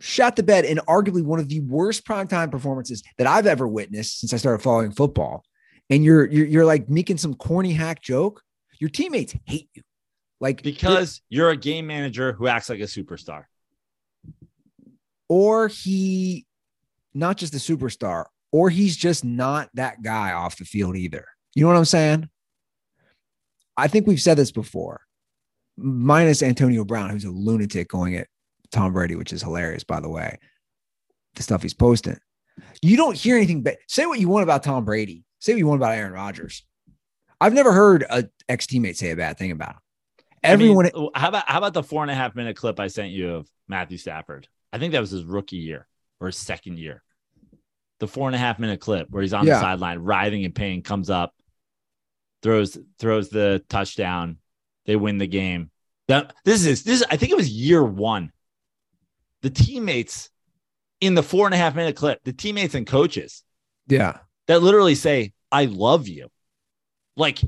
shot the bed in arguably one of the worst primetime performances that I've ever witnessed since I started following football. And you're you're, you're like making some corny hack joke. Your teammates hate you. Like because you're a game manager who acts like a superstar. Or he not just a superstar, or he's just not that guy off the field either. You know what I'm saying? I think we've said this before, minus Antonio Brown, who's a lunatic going at Tom Brady, which is hilarious, by the way. The stuff he's posting. You don't hear anything but say what you want about Tom Brady. Say what you want about Aaron Rodgers. I've never heard a ex teammate say a bad thing about him. Everyone. I mean, oh, how about how about the four and a half minute clip I sent you of Matthew Stafford? I think that was his rookie year or his second year. The four and a half minute clip where he's on Yeah. the sideline, writhing in pain, comes up, throws throws the touchdown. They win the game. That this is this. is, I think it was year one. The teammates in the four and a half minute clip, the teammates and coaches yeah. that literally say, "I love you." Like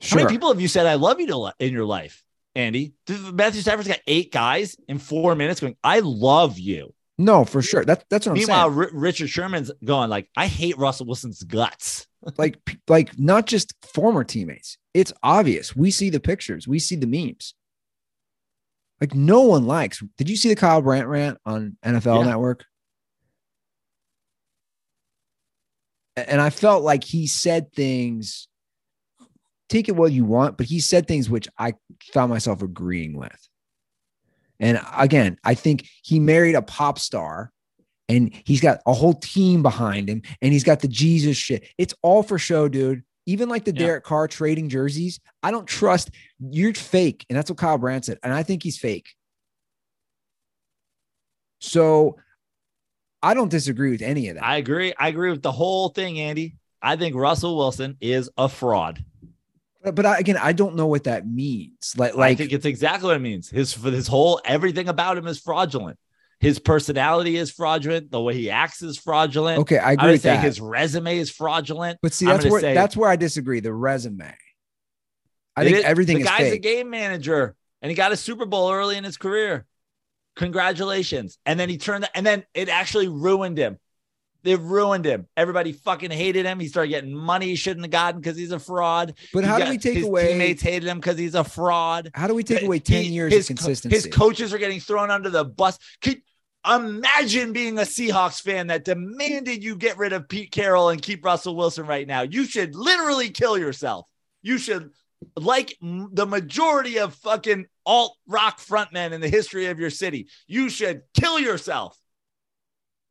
Sure. how many people have you said I love you to in your life, Andy? Matthew Stafford's got eight guys in four minutes going, I love you. No, for sure. That's that's what I'm Meanwhile, saying. R- Richard Sherman's going like, I hate Russell Wilson's guts. like like not just former teammates. It's obvious. We see the pictures. We see the memes. Like no one likes. Did you see the Kyle Brandt rant on NFL Yeah. Network? And I felt like he said things. Take it what you want, but he said things which I found myself agreeing with. And again, I think he married a pop star and he's got a whole team behind him and he's got the Jesus shit. It's all for show, dude. Even like the Yeah. Derek Carr trading jerseys, I don't trust you're fake. And that's what Kyle Brandt said. And I think he's fake. So I don't disagree with any of that. I agree. I agree with the whole thing, Andy. I think Russell Wilson is a fraud. But, I, again, I don't know what that means. Like, I think it's exactly what it means. His for his whole everything about him is fraudulent. His personality is fraudulent. The way he acts is fraudulent. okay, I I, agree would with say that. his resume is fraudulent. but see, that's where say- that's where I disagree. The resume. I think is- everything the guy's a game manager and he got a Super Bowl early in his career. Congratulations. And then he turned and then it actually ruined him. It ruined him. Everybody fucking hated him. He started getting money he shouldn't have gotten because he's a fraud. But He how do we take his away? teammates hated him because he's a fraud. How do we take away ten he- years his of consistency? His coaches are getting thrown under the bus. Could imagine being a Seahawks fan that demanded you get rid of Pete Carroll and keep Russell Wilson right now. You should literally kill yourself. You should, like the majority of fucking alt rock frontmen in the history of your city, you should kill yourself.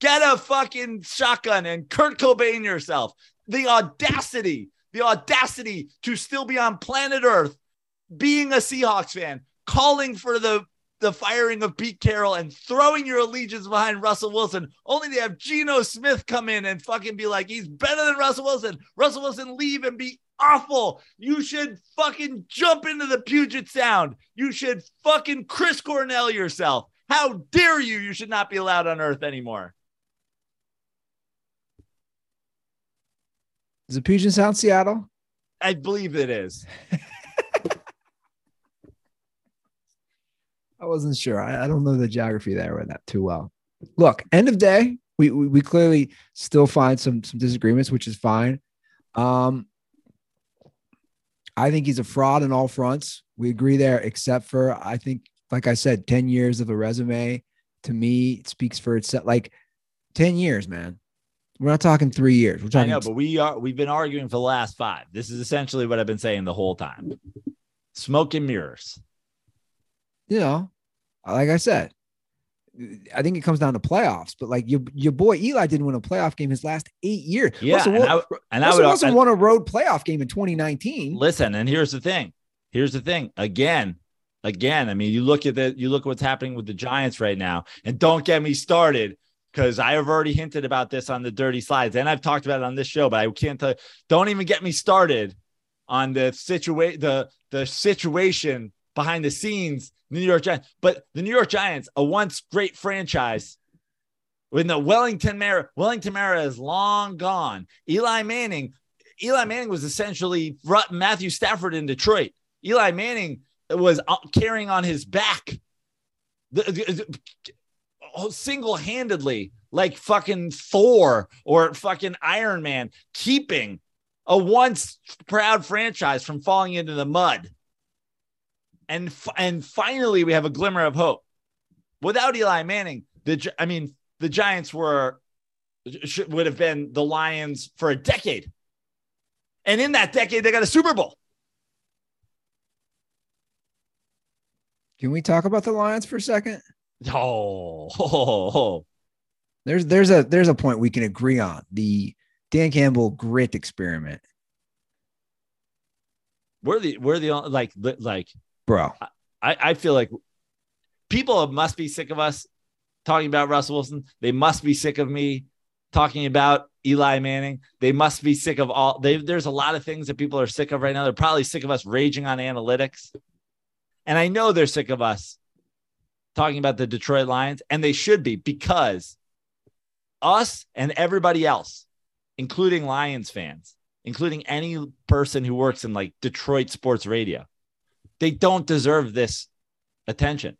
Get a fucking shotgun and Kurt Cobain yourself. The audacity, the audacity to still be on planet Earth being a Seahawks fan, calling for the the firing of Pete Carroll and throwing your allegiance behind Russell Wilson, only to have Geno Smith come in and fucking be like, he's better than Russell Wilson. Russell Wilson leave and be awful. You should fucking jump into the Puget Sound. You should fucking Chris Cornell yourself. How dare you? You should not be allowed on Earth anymore. Is it Puget Sound, Seattle? I believe it is. I wasn't sure. I, I don't know the geography there that too well. Look, end of day, we, we we clearly still find some some disagreements, which is fine. Um, I think he's a fraud on all fronts. We agree there, except for I think, like I said, ten years of a resume to me it speaks for itself. Like ten years, man. We're not talking three years. We're I talking know, but we are we've been arguing for the last five. This is essentially what I've been saying the whole time. Smoke and mirrors. you know, like I said, I think it comes down to playoffs. But like your your boy Eli didn't win a playoff game his last eight years. Yeah, Russell, and I, and I would Wilson won a road playoff game in 2019. listen. And here's the thing. Here's the thing. Again, again. I mean, you look at the you look at what's happening with the Giants right now, and don't get me started because I have already hinted about this on the dirty slides, and I've talked about it on this show. But I can't tell. Don't even get me started on the situation the the situation behind the scenes. New York Giants, but the New York Giants, a once great franchise. When the Wellington Mara, Wellington Mara is long gone. Eli Manning, Eli Manning was essentially Matthew Stafford in Detroit. Eli Manning was uh, carrying on his back the, the- the- Oh, single-handedly, like fucking Thor or fucking Iron Man, keeping a once proud franchise from falling into the mud. And and finally, we have a glimmer of hope. Without Eli Manning, the I mean, the Giants were should, would have been the Lions for a decade. And in that decade, they got a Super Bowl. Can we talk about the Lions for a second? Oh, oh, oh. There's there's a there's a point we can agree on. The Dan Campbell grit experiment, we're the we're the only like like bro. I, I feel like people must be sick of us talking about Russell Wilson. They must be sick of me talking about Eli Manning. They must be sick of all. They, there's a lot of things that people are sick of right now. They're probably sick of us raging on analytics, and I know they're sick of us talking about the Detroit Lions, and they should be because us and everybody else, including Lions fans, including any person who works in like Detroit sports radio, they don't deserve this attention.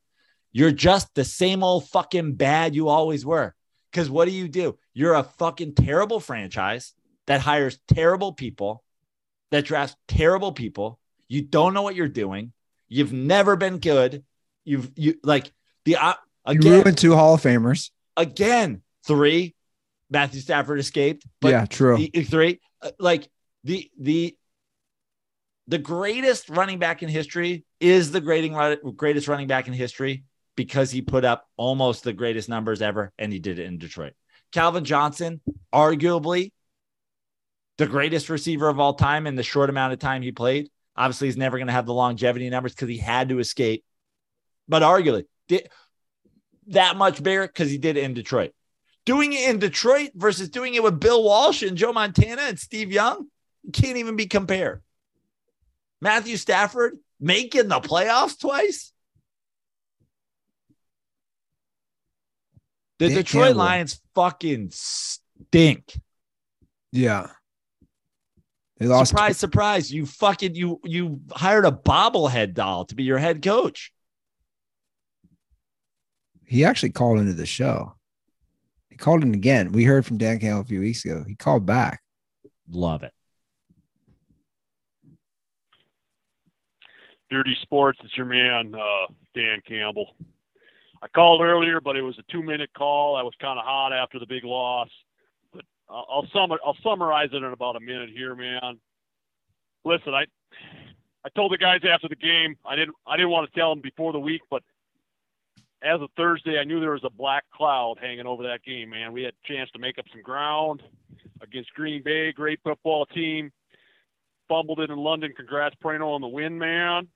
You're just the same old fucking bad you always were. Because what do you do? You're a fucking terrible franchise that hires terrible people, that drafts terrible people. You don't know what you're doing. You've never been good. You've you like the uh, You again ruined two Hall of Famers. again three. Matthew Stafford escaped. But yeah, true. the- three uh, like the the the greatest running back in history is the grading greatest running back in history because he put up almost the greatest numbers ever and he did it in Detroit. Calvin Johnson, arguably the greatest receiver of all time in the short amount of time he played. Obviously, he's never going to have the longevity numbers because he had to escape, but arguably did that much bigger because he did it in Detroit. Doing it in Detroit versus doing it with Bill Walsh and Joe Montana and Steve Young can't even be compared. Matthew Stafford making the playoffs twice. The Detroit Campbell. Lions fucking stink. Yeah. They lost. surprise, surprise. You fucking you you hired a bobblehead doll to be your head coach. He actually called into the show. He called in again. We heard from Dan Campbell a few weeks ago. He called back. Love it. Dirty Sports. It's your man, uh, Dan Campbell. I called earlier, but it was a two-minute call. I was kind of hot after the big loss, but I'll, I'll sum I'll summarize it in about a minute here, man. Listen, I I told the guys after the game. I didn't I didn't want to tell them before the week, but as of Thursday, I knew there was a black cloud hanging over that game, man. We had a chance to make up some ground against Green Bay, great football team. Fumbled it in London. Congrats, Prano, on the win, man.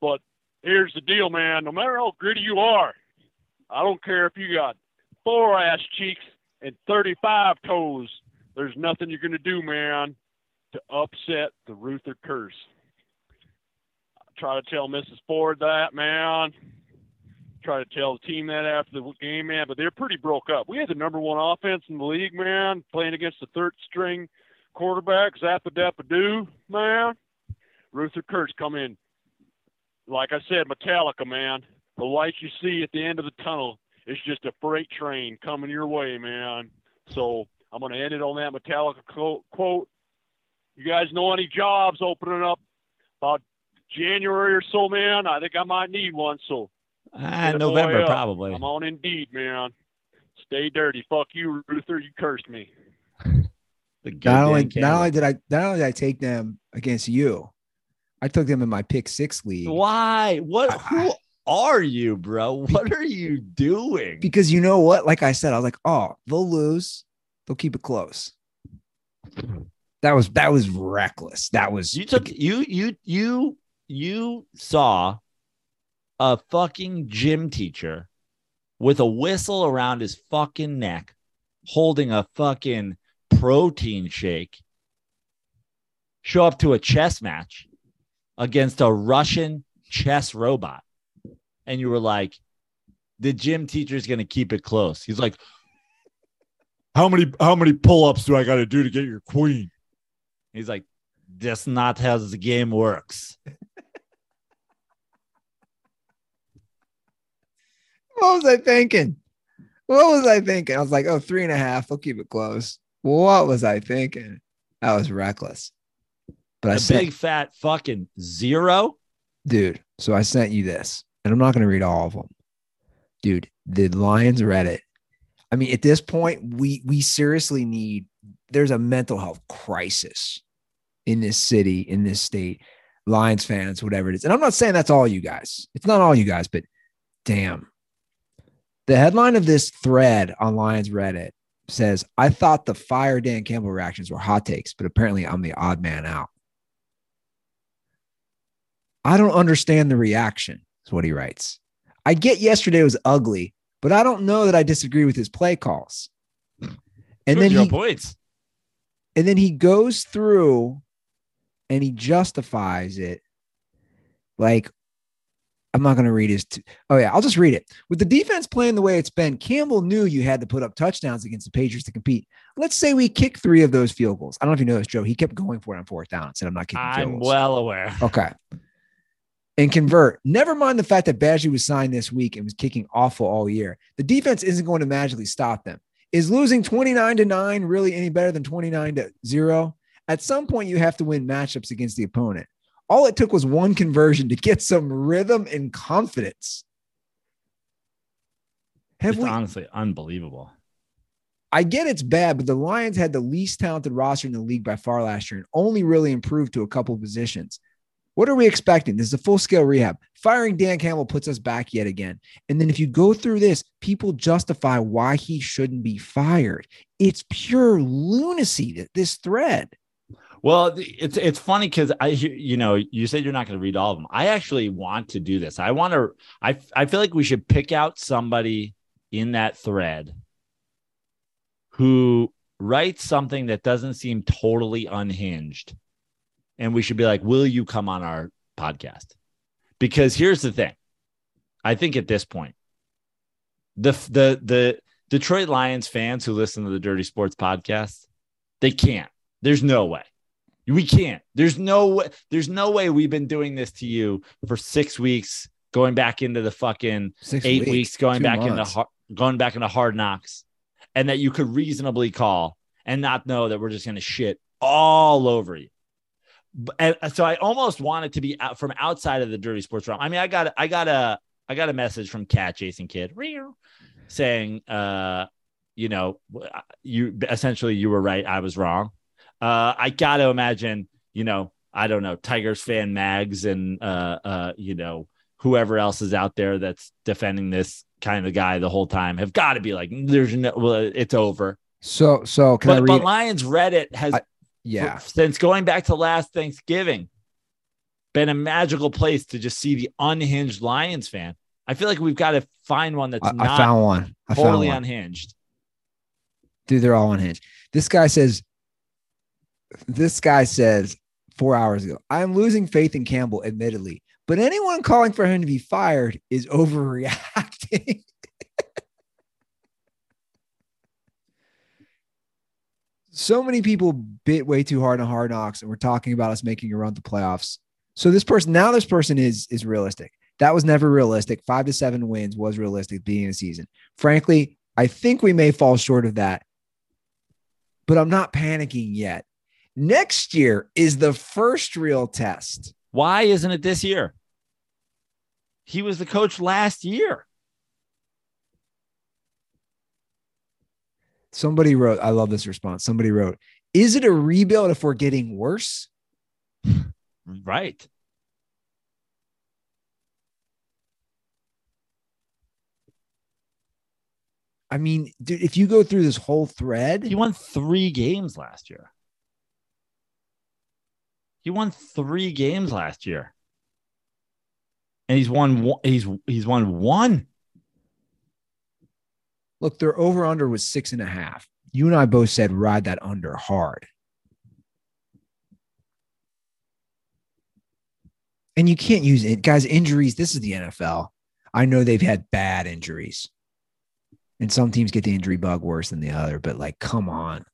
But here's the deal, man. No matter how gritty you are, I don't care if you got four ass cheeks and 35 toes. There's nothing you're going to do, man, to upset the Ruther curse. I try to tell Mrs. Ford that, man. Try to tell the team that after the game, man. But they're pretty broke up. We had the number one offense in the league, man, playing against the third string quarterback, Zappa Dappa Doo, man. Ruther Kurtz come in like I said, Metallica, man. The light you see at the end of the tunnel is just a freight train coming your way, man. So I'm going to end it on that Metallica quote. You guys know any jobs opening up about January or so, man? I think I might need one. So Ah, November, probably. I'm on Indeed, man. Stay dirty. Fuck you, Ruther. You cursed me. The good Not only, Dan not only did I, not only did I take them against you, I took them in my pick six league. Why? What? I- Who are you, bro? What are you doing? Because you know what? Like I said, I was like, oh, they'll lose. They'll keep it close. That was that was reckless. That was You took you you you you saw a fucking gym teacher with a whistle around his fucking neck holding a fucking protein shake show up to a chess match against a Russian chess robot. And you were like, the gym teacher's going to keep it close. He's like, how many how many pull-ups do I got to do to get your queen? He's like, that's not how the game works. What was I thinking? What was I thinking? I was like, oh, three and a half. They'll keep it close. What was I thinking? I was reckless. But I A sent, big fat fucking zero. dude. So I sent you this, and I'm not going to read all of them, dude. The Lions Reddit. I mean, at this point, we we seriously need. There's a mental health crisis in this city, in this state. Lions fans, whatever it is, and I'm not saying that's all you guys. It's not all you guys, but damn. The headline of this thread on Lions Reddit says, "I thought the fire Dan Campbell reactions were hot takes, but apparently I'm the odd man out." I don't understand the reaction, is what he writes. I get yesterday was ugly, but I don't know that I disagree with his play calls. And then he points. and then he goes through and he justifies it like I'm not going to read his. T- oh yeah, I'll just read it. With the defense playing the way it's been, Campbell knew you had to put up touchdowns against the Patriots to compete. Let's say we kick three of those field goals. I don't know if you know this, Joe. He kept going for it on fourth down and said, "I'm not kicking field I'm goals." well aware. Okay. And convert. Never mind the fact that Badgley was signed this week and was kicking awful all year. The defense isn't going to magically stop them. Is losing 29 to 9 really any better than 29 to 0? At some point, you have to win matchups against the opponent. All it took was one conversion to get some rhythm and confidence. Have It's we? honestly unbelievable. I get it's bad, but the Lions had the least talented roster in the league by far last year and only really improved to a couple of positions. What are we expecting? This is a full scale rehab. Firing Dan Campbell puts us back yet again. And then if you go through this, people justify why he shouldn't be fired. It's pure lunacy that this thread. Well, it's it's funny because I you know you said you're not going to read all of them. I actually want to do this. I want to. I I feel like we should pick out somebody in that thread who writes something that doesn't seem totally unhinged, and we should be like, "Will you come on our podcast?" Because here's the thing. I think at this point, the the the Detroit Lions fans who listen to the Dirty Sports podcast, they can't. There's no way. We can't. There's no way. There's no way we've been doing this to you for six weeks, going back into the fucking Six eight weeks, going two back into months. har- going back into hard knocks, and that you could reasonably call and not know that we're just going to shit all over you. And so I almost wanted to be out from outside of the dirty sports realm. I mean, I got I got a I got a message from Cat Jason Kid saying, uh, you know, you essentially you were right, I was wrong. Uh, I got to imagine, you know, I don't know, Tigers fan mags and uh, uh, you know, whoever else is out there that's defending this kind of guy the whole time have got to be like, there's no, well, it's over. So, so can I But, read? but Lions Reddit has I- yeah. since going back to last Thanksgiving, been a magical place to just see the unhinged Lions fan. I feel like we've got to find one that's I, I found one. I found one. unhinged. Dude, they're all unhinged. This guy says, this guy says four hours ago, I'm losing faith in Campbell, admittedly, but anyone calling for him to be fired is overreacting. so many people bit way too hard on hard knocks, and we're talking about us making a run to playoffs. So this person now, this person is is realistic. That was never realistic. Five to seven wins was realistic of the season. Frankly, I think we may fall short of that, but I'm not panicking yet. Next year is the first real test. Why isn't it this year? He was the coach last year. Somebody wrote, I love this response. Somebody wrote, Is it a rebuild if we're getting worse? right. I mean, dude, if you go through this whole thread, he won three games last year. He won three games last year, and he's won. He's he's won one. look, their over under was six and a half. You and I both said ride that under hard. And you can't use it, guys. Injuries. This is the NFL. I know they've had bad injuries, and some teams get the injury bug worse than the other. But like, come on.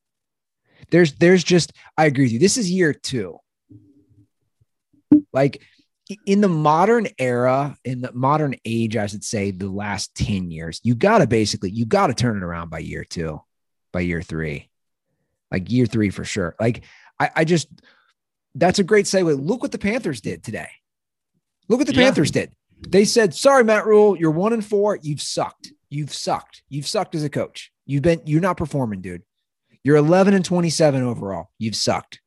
There's, there's just. I agree with you. This is year two. Like in the modern era, in the modern age, I should say, the last 10 years, you got to basically, you got to turn it around by year two, by year three, like year three for sure. Like, I, I just, that's a great segue. Look what the Panthers did today. Look what the Yeah. Panthers did. They said, sorry, Matt Rhule, you're one and four. You've sucked. You've sucked. You've sucked as a coach. You've been, you're not performing, dude. You're 11 and 27 overall. You've sucked.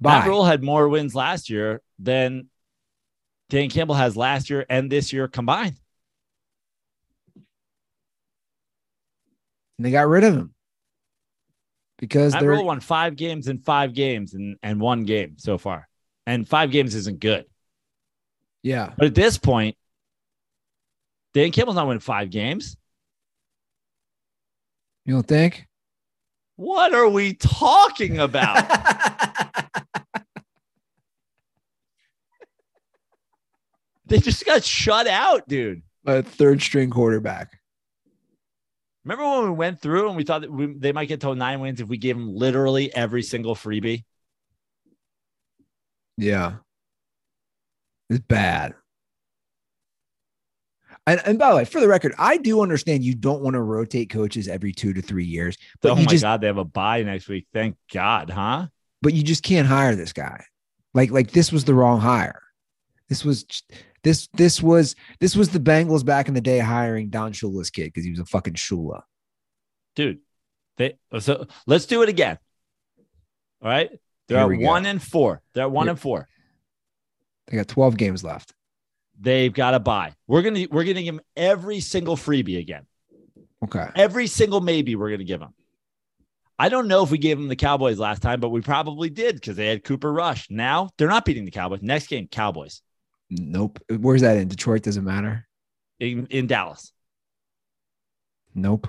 Matt Bye. Rhule had more wins last year than Dan Campbell has last year and this year combined. And they got rid of him because Matt Rhule won five games in five games and, and one game so far. And five games isn't good. yeah. But at this point, Dan Campbell's not winning five games. You don't think? What are we talking about? they just got shut out, dude. a third string quarterback. Remember when we went through and we thought that we, they might get to nine wins if we gave them literally every single freebie? Yeah. It's bad. And, and by the way, for the record, I do understand you don't want to rotate coaches every two to three years, but oh my just God, they have a bye next week. Thank God, huh? but you just can't hire this guy. Like like this was the wrong hire. This was just- this this was this was the Bengals back in the day hiring Don Shula's kid because he was a fucking Shula. Dude. They so let's do it again. All right. They're at go. one and four. They're at one and four. They got 12 games left. They've got to buy. We're gonna we're gonna give them every single freebie again. Okay. Every single maybe we're gonna give them. I don't know if we gave them the Cowboys last time, but we probably did because they had Cooper Rush. Now they're not beating the Cowboys. Next game, Cowboys Nope. Where's that in Detroit? Doesn't matter. in, in Dallas. Nope.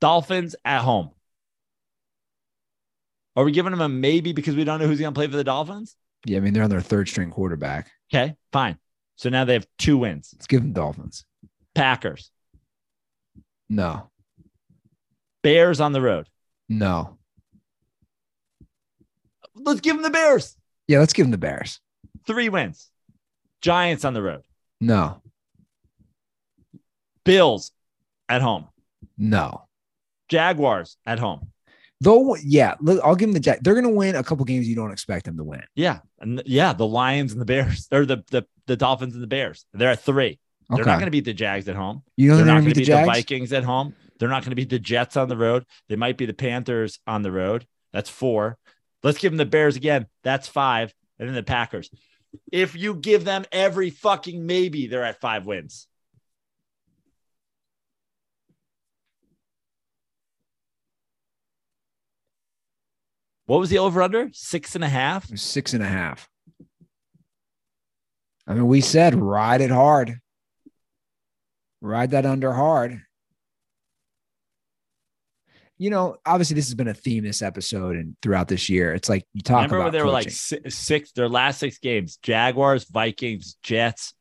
Dolphins at home. Are we giving them a maybe because we don't know who's going to play for the Dolphins? Yeah, I mean they're on their third string quarterback. Okay, fine. So now they have two wins. Let's give them Dolphins. Packers, No. Bears on the road. No. Let's give them the Bears. Yeah, let's give them the Bears. Three wins. Giants on the road. No. Bills at home. No. Jaguars at home. Though, yeah, look, I'll give them the Jack. They're going to win a couple games you don't expect them to win. Yeah. And yeah, the Lions and the Bears, or the, the, the Dolphins and the Bears. They're at three. Okay. They're not going to beat the Jags at home. you know They're they're not going to to beat the beat the Vikings at home. They're not going to beat the Jets on the road. They might be the Panthers on the road. That's four. Let's give them the Bears again. That's five. And then the Packers. If you give them every fucking maybe, they're at five wins. What was the over under? Six and a half? Six and a half. I mean, we said ride it hard. Ride that under hard. You know, obviously, this has been a theme this episode and throughout this year. It's like you talk Remember about when they were like coaching. six, their last six games Jaguars, Vikings, Jets,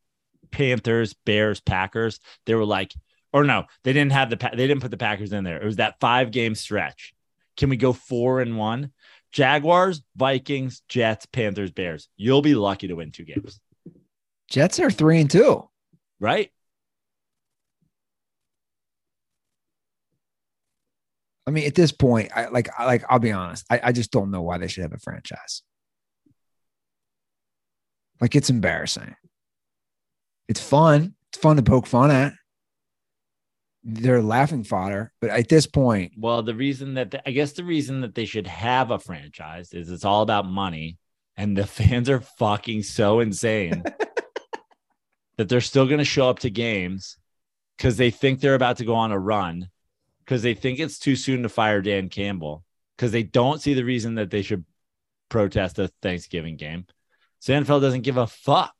Panthers, Bears, Packers. They were like, or no, they didn't have the, they didn't put the Packers in there. It was that five game stretch. Can we go four and one? Jaguars, Vikings, Jets, Panthers, Bears. You'll be lucky to win two games, Jets are three and two. right? I mean, at this point, I like, I like, I'll be honest. I, I just don't know why they should have a franchise. Like, it's embarrassing. It's fun. It's fun to poke fun at. They're laughing fodder, but at this point, Well, the reason that I guess the reason that they should have a franchise is it's all about money, and the fans are fucking so insane that they're still going to show up to games because they think they're about to go on a run, because they think it's too soon to fire Dan Campbell, because they don't see the reason that they should protest a Thanksgiving game. So NFL doesn't give a fuck.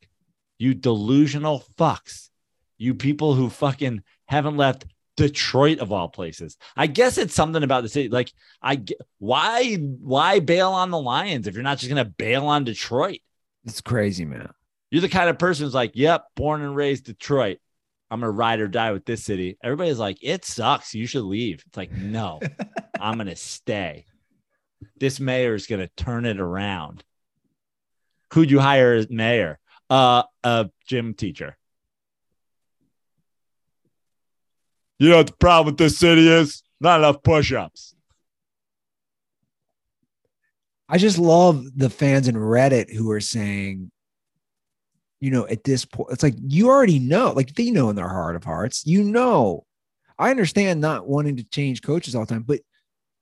You delusional fucks. You people who fucking haven't left Detroit of all places. I guess it's something about the city. Like, I why why bail on the Lions if you're not just gonna bail on Detroit? It's crazy, man. You're the kind of person who's like, yep, born and raised Detroit. I'm gonna ride or die with this city. Everybody's like, it sucks. You should leave. It's like, no, I'm gonna stay. This mayor is gonna turn it around. Who'd you hire as mayor? Uh, a gym teacher. You know what the problem with this city is? Not enough push-ups. I just love the fans in Reddit who are saying, you know, at this point, it's like you already know, like they know in their heart of hearts, you know. I understand not wanting to change coaches all the time, but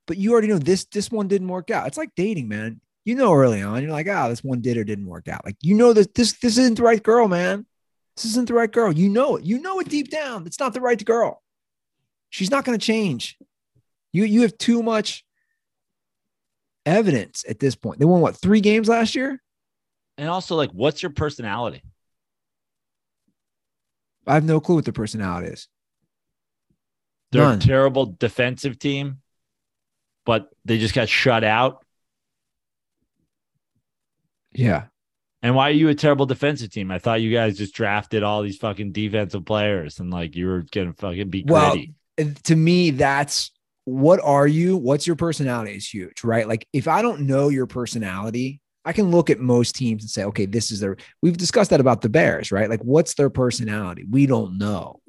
but you already know this this one didn't work out. It's like dating, man. You know early on, you're like, ah, this one did or didn't work out. Like you know that this this isn't the right girl, man. This isn't the right girl. You know it. You know it deep down. It's not the right girl. She's not going to change. You you have too much evidence at this point. They won what three games last year? And also, like, what's your personality? I have no clue what the personality is. They're None. a terrible defensive team, but they just got shut out. Yeah. And why are you a terrible defensive team? I thought you guys just drafted all these fucking defensive players and like you were gonna fucking be Well, gritty. To me, that's what are you? What's your personality is huge, right? Like if I don't know your personality, I can look at most teams and say, okay, this is their. We've discussed that about the Bears, right? Like what's their personality? We don't know.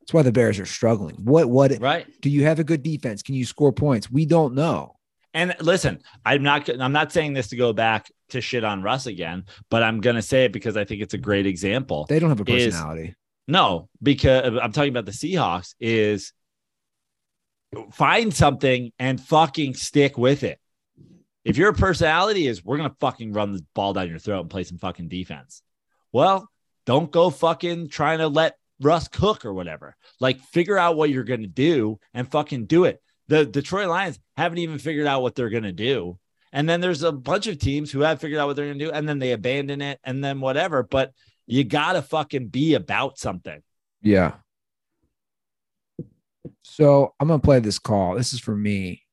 That's why the Bears are struggling. What what right? do you have a good defense? Can you score points? We don't know. And listen, I'm not I'm not saying this to go back to shit on Russ again, but I'm gonna say it because I think it's a great example. They don't have a Is- personality. No, because uh, I'm talking about the Seahawks is find something and fucking stick with it. If your personality is we're gonna fucking run the ball down your throat and play some fucking defense, well, don't go fucking trying to let Russ cook or whatever. Like figure out what you're gonna do and fucking do it. The Detroit Lions haven't even figured out what they're gonna do. And then there's a bunch of teams who have figured out what they're gonna do, and then they abandon it and then whatever. But you gotta fucking be about something. Yeah. So I'm gonna play this call. This is for me,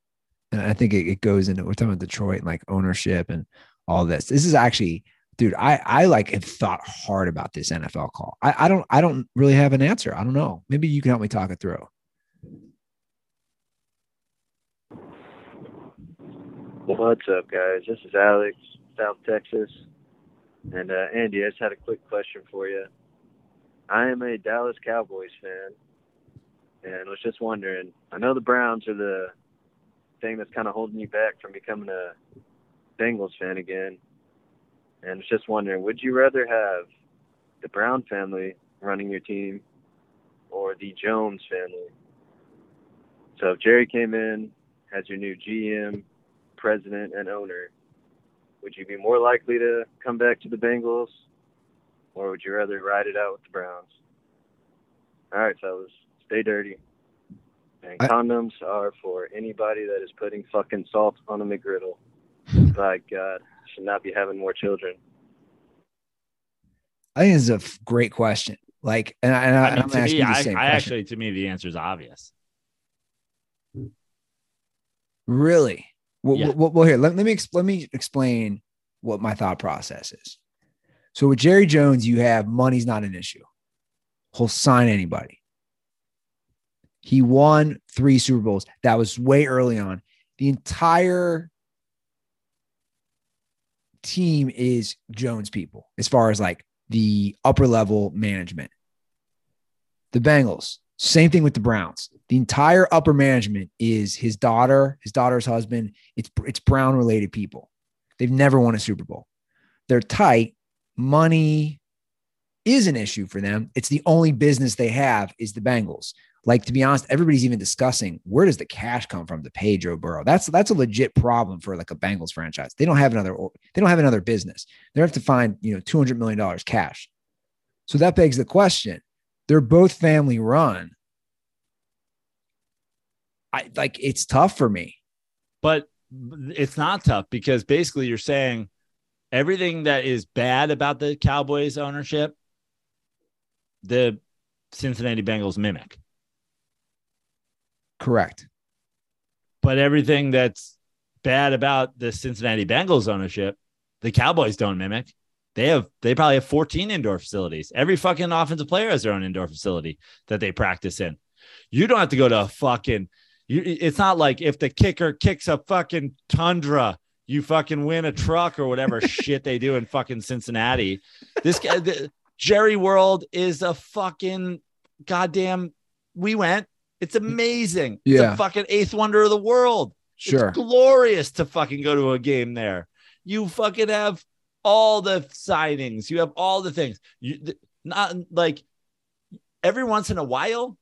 and I think it, it goes into we're talking about Detroit and like ownership and all this. This is actually, dude. I I like have thought hard about this NFL call. I I don't I don't really have an answer. I don't know. Maybe you can help me talk it through. What's up, guys? This is Alex, South Texas. And uh, Andy, I just had a quick question for you. I am a Dallas Cowboys fan, and was just wondering. I know the Browns are the thing that's kind of holding you back from becoming a Bengals fan again. And was just wondering, would you rather have the Brown family running your team or the Jones family? So if Jerry came in, has your new GM, president and owner, would you be more likely to come back to the Bengals, or would you rather ride it out with the Browns? All right, fellas, stay dirty. And I- condoms are for anybody that is putting fucking salt on a McGriddle. By God, should not be having more children. I think this is a f- great question. Like, and, I, and, I, I and mean, I'm to me, you the I, same I question. actually, to me, the answer is obvious. Really? Well, Yeah. well, well, here, let, let me ex- let me explain what my thought process is. So with Jerry Jones, you have money's not an issue. He'll sign anybody. He won three Super Bowls. That was way early on. The entire team is Jones people, as far as like the upper level management. The Bengals, same thing with the Browns. The entire upper management is his daughter, his daughter's husband. It's it's Brown related people. They've never won a Super Bowl. They're tight. Money is an issue for them. It's the only business they have is the Bengals. Like to be honest, everybody's even discussing where does the cash come from to pay Joe Burrow. That's that's a legit problem for like a Bengals franchise. They don't have another they don't have another business. They have to find you know two hundred million dollars cash. So that begs the question: They're both family run. I like it's tough for me. But it's not tough because basically you're saying everything that is bad about the Cowboys ownership, the Cincinnati Bengals mimic. Correct. But everything that's bad about the Cincinnati Bengals ownership, the Cowboys don't mimic. They have they probably have 14 indoor facilities. Every fucking offensive player has their own indoor facility that they practice in. You don't have to go to a fucking you it's not like if the kicker kicks a fucking tundra, you fucking win a truck or whatever shit they do in fucking Cincinnati. This guy the, Jerry World is a fucking goddamn we went. It's amazing. It's Yeah. a fucking eighth wonder of the world. Sure. It's glorious to fucking go to a game there. You fucking have all the signings. You have all the things. You not like every once in a while,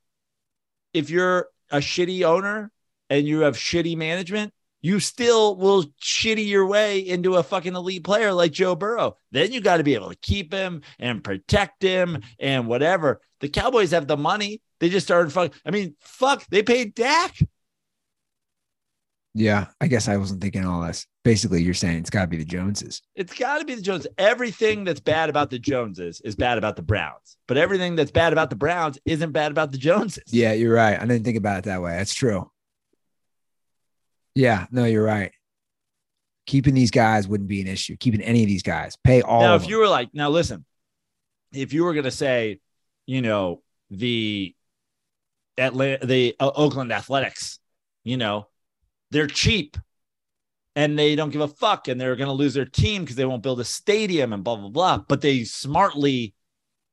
if you're a shitty owner and you have shitty management, you still will shitty your way into a fucking elite player like Joe Burrow. Then you got to be able to keep him and protect him and whatever. The Cowboys have the money. They just started fuck. I mean, fuck, they paid Dak. Yeah. I guess I wasn't thinking all this. Basically, you're saying it's got to be the Joneses. It's got to be the Joneses. Everything that's bad about the Joneses is bad about the Browns, but everything that's bad about the Browns isn't bad about the Joneses. Yeah, you're right. I didn't think about it that way. That's true. Yeah, no, you're right. Keeping these guys wouldn't be an issue. Keeping any of these guys, pay all. Now, if them. you were like, now listen, if you were going to say, you know, the Atlanta, the uh, Oakland Athletics, you know, they're cheap and they don't give a fuck and they're going to lose their team because they won't build a stadium and blah, blah, blah. But they smartly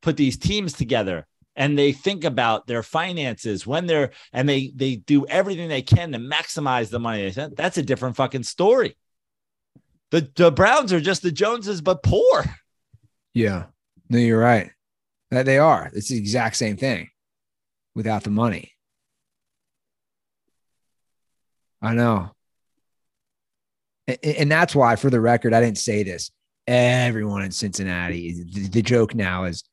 put these teams together and they think about their finances when they're and they they do everything they can to maximize the money. That's a different fucking story. The the Browns are just the Joneses, but poor. yeah, no, you're right. That they are. It's the exact same thing without the money. I know. And that's why, for the record, I didn't say this. Everyone in Cincinnati, the, the joke now is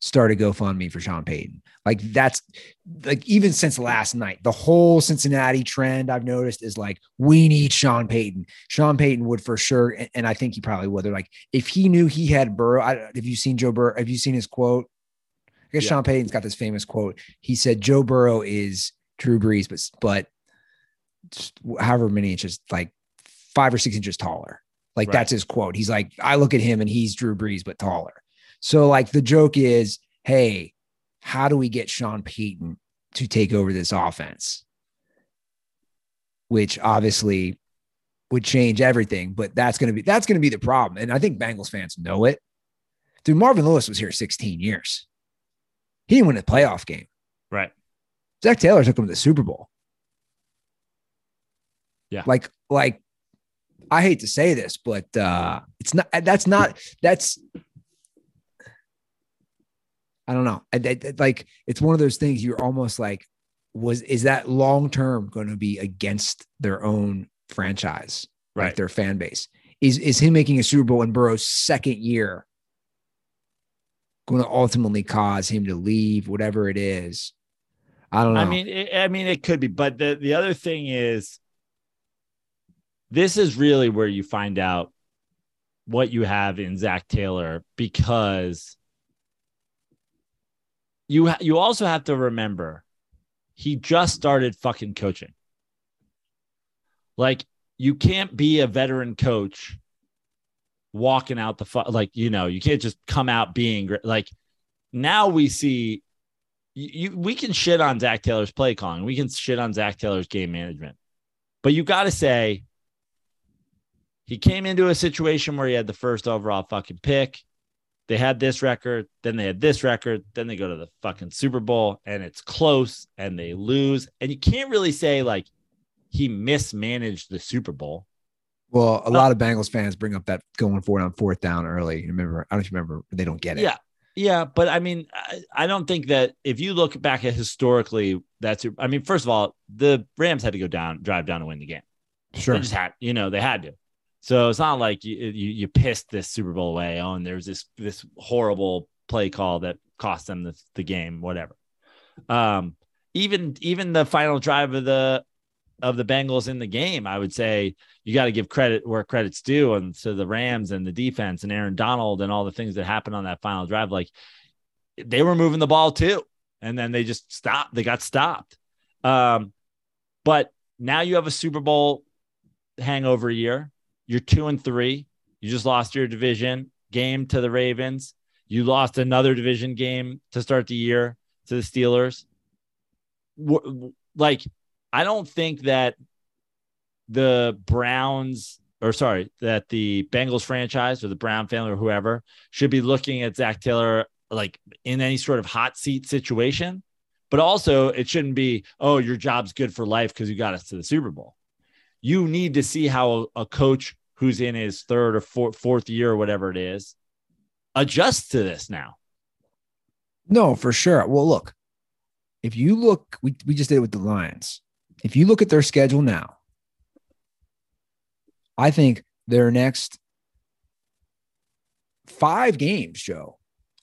start a GoFundMe for Sean Payton. Like that's like even since last night, the whole Cincinnati trend I've noticed is like we need Sean Payton. Sean Payton would for sure, and, and I think he probably would. They're like if he knew he had Burrow. I, have you seen Joe Burrow? Have you seen his quote? I guess Yeah. Sean Payton's got this famous quote. He said Joe Burrow is Drew Brees, but but however many inches, like five or six inches taller. Like Right. that's his quote. He's like, I look at him and he's Drew Brees, but taller. So like the joke is, hey, how do we get Sean Payton to take over this offense? Which obviously would change everything, but that's gonna be that's gonna be the problem. And I think Bengals fans know it. Dude, Marvin Lewis was here 16 years. He didn't win a playoff game. Right. Zac Taylor took him to the Super Bowl. Yeah. Like, like I hate to say this, but uh it's not that's not that's I don't know. I, I- like it's one of those things you're almost like, was is that long term going to be against their own franchise, like Right. their fan base? Is is him making a Super Bowl in Burrow's second year going to ultimately cause him to leave, whatever it is? I don't know. I mean, it, I mean, it could be, but the the other thing is, this is really where you find out what you have in Zac Taylor because you ha- you also have to remember he just started fucking coaching. Like you can't be a veteran coach walking out the fu- like you know you can't just come out being like now we see you we can shit on Zac Taylor's play calling. We can shit on Zac Taylor's game management. But you got to say he came into a situation where he had the first overall fucking pick. They had this record, then they had this record, then they go to the fucking Super Bowl and it's close and they lose. And you can't really say like he mismanaged the Super Bowl. Well, a lot of Bengals fans bring up that going forward on fourth down early. Remember, I don't remember. They don't get it. Yeah. Yeah, but I mean, I, I don't think that if you look back at historically, that's I mean, first of all, the Rams had to go down, drive down to win the game. sure. They just had, you know, they had to. So it's not like you you, you pissed this Super Bowl away. Oh, and there's this this horrible play call that cost them the, the game, whatever. Um, even even the final drive of the of the Bengals in the game. I would say you got to give credit where credit's due, and to the Rams and the defense and Aaron Donald and all the things that happened on that final drive. Like they were moving the ball too, and then they just stopped. They got stopped. Um, but now you have a Super Bowl hangover year. You're two and three. You just lost your division game to the Ravens. You lost another division game to start the year to the Steelers. Like, I don't think that the Browns, or sorry, that the Bengals franchise or the Brown family or whoever should be looking at Zac Taylor like in any sort of hot seat situation. But also, it shouldn't be, oh, your job's good for life because you got us to the Super Bowl. You need to see how a coach who's in his third or fourth, year or whatever it is adjust to this now. No, for sure. Well, look, if you look, we, we just did it with the Lions. If you look at their schedule now, I think their next five games, Joe,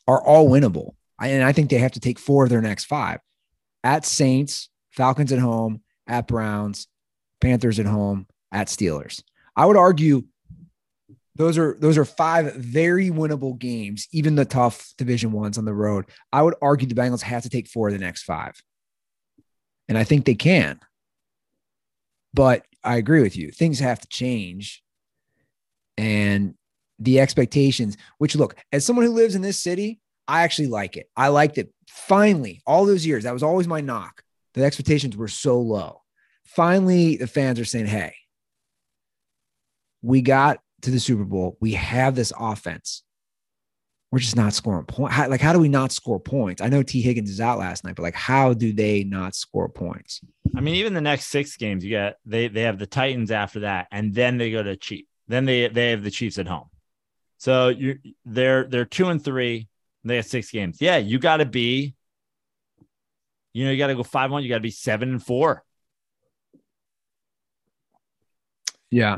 are all winnable. And I think they have to take four of their next five at Saints, Falcons at home, at Browns, Panthers at home, at Steelers. I would argue those are those are five very winnable games, even the tough division ones on the road. I would argue the Bengals have to take four of the next five. And I think they can. But I agree with you. Things have to change. And the expectations, which look, as someone who lives in this city, I actually like it. I liked it. Finally, all those years, that was always my knock. The expectations were so low. Finally, the fans are saying, hey, we got to the Super Bowl. We have this offense. We're just not scoring points. Like, how do we not score points? I know Tee Higgins is out last night, but like, how do they not score points? I mean, even the next six games, you got they they have the Titans after that, and then they go to Chiefs. Then they they have the Chiefs at home. So you they're they're two and three. They have six games. Yeah, you got to be. You know, you got to go five one. You got to be seven and four. Yeah,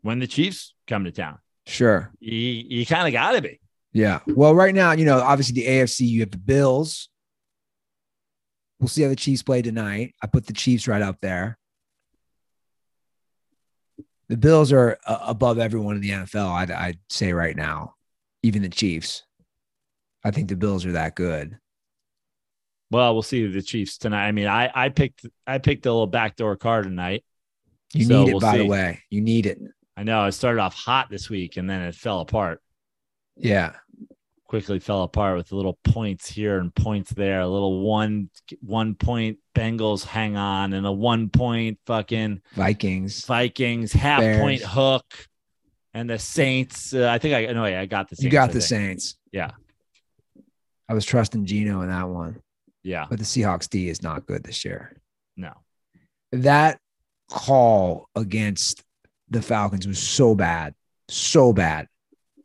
when the Chiefs come to town. Sure. You, you kind of got to be. Yeah. Well, right now, you know, obviously the AFC, you have the Bills. We'll see how the Chiefs play tonight. I put the Chiefs right up there. The Bills are uh, above everyone in the NFL, I'd, I'd say right now, even the Chiefs. I think the Bills are that good. Well, we'll see the Chiefs tonight. I mean, I I picked I picked a little backdoor card tonight. You so need it, we'll by see. the way. You need it. I know it started off hot this week and then it fell apart. Yeah. Quickly fell apart with little points here and points there, a little one one point Bengals hang on and a one point fucking Vikings. Vikings half Bears. point hook and the Saints. Uh, I think I know Yeah, I got the Saints. You got the Saints. Yeah. I was trusting Gino in that one. Yeah. But the Seahawks D is not good this year. No. That call against the Falcons was so bad, so bad.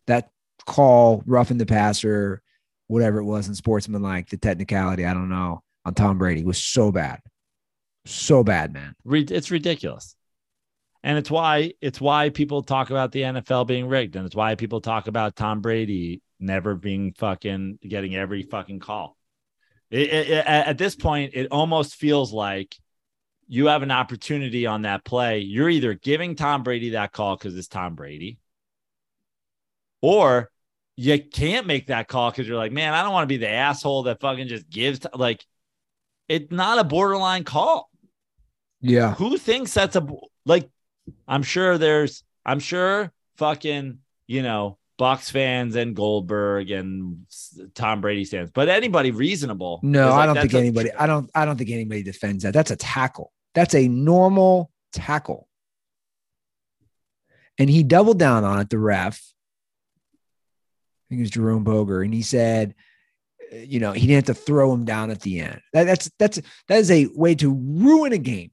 That call, roughing the passer, whatever it was in sportsmanlike, the technicality, I don't know, on Tom Brady was so bad, so bad, man. It's ridiculous, and it's why it's why people talk about the NFL being rigged, and it's why people talk about Tom Brady never being fucking getting every fucking call. It, it, it, at this point, it almost feels like you have an opportunity on that play. You're either giving Tom Brady that call because it's Tom Brady, or you can't make that call because you're like, man, I don't want to be the asshole that fucking just gives. T-. Like, it's not a borderline call. Yeah. Who thinks that's a like? I'm sure there's. I'm sure fucking you know Bucs fans and Goldberg and Tom Brady fans, but anybody reasonable. No, like, I don't think anybody. I don't. I don't think anybody defends that. That's a tackle. That's a normal tackle. And he doubled down on it, the ref. I think it was Jerome Boger. And he said, uh, you know, he didn't have to throw him down at the end. That, that's that's that is a way to ruin a game.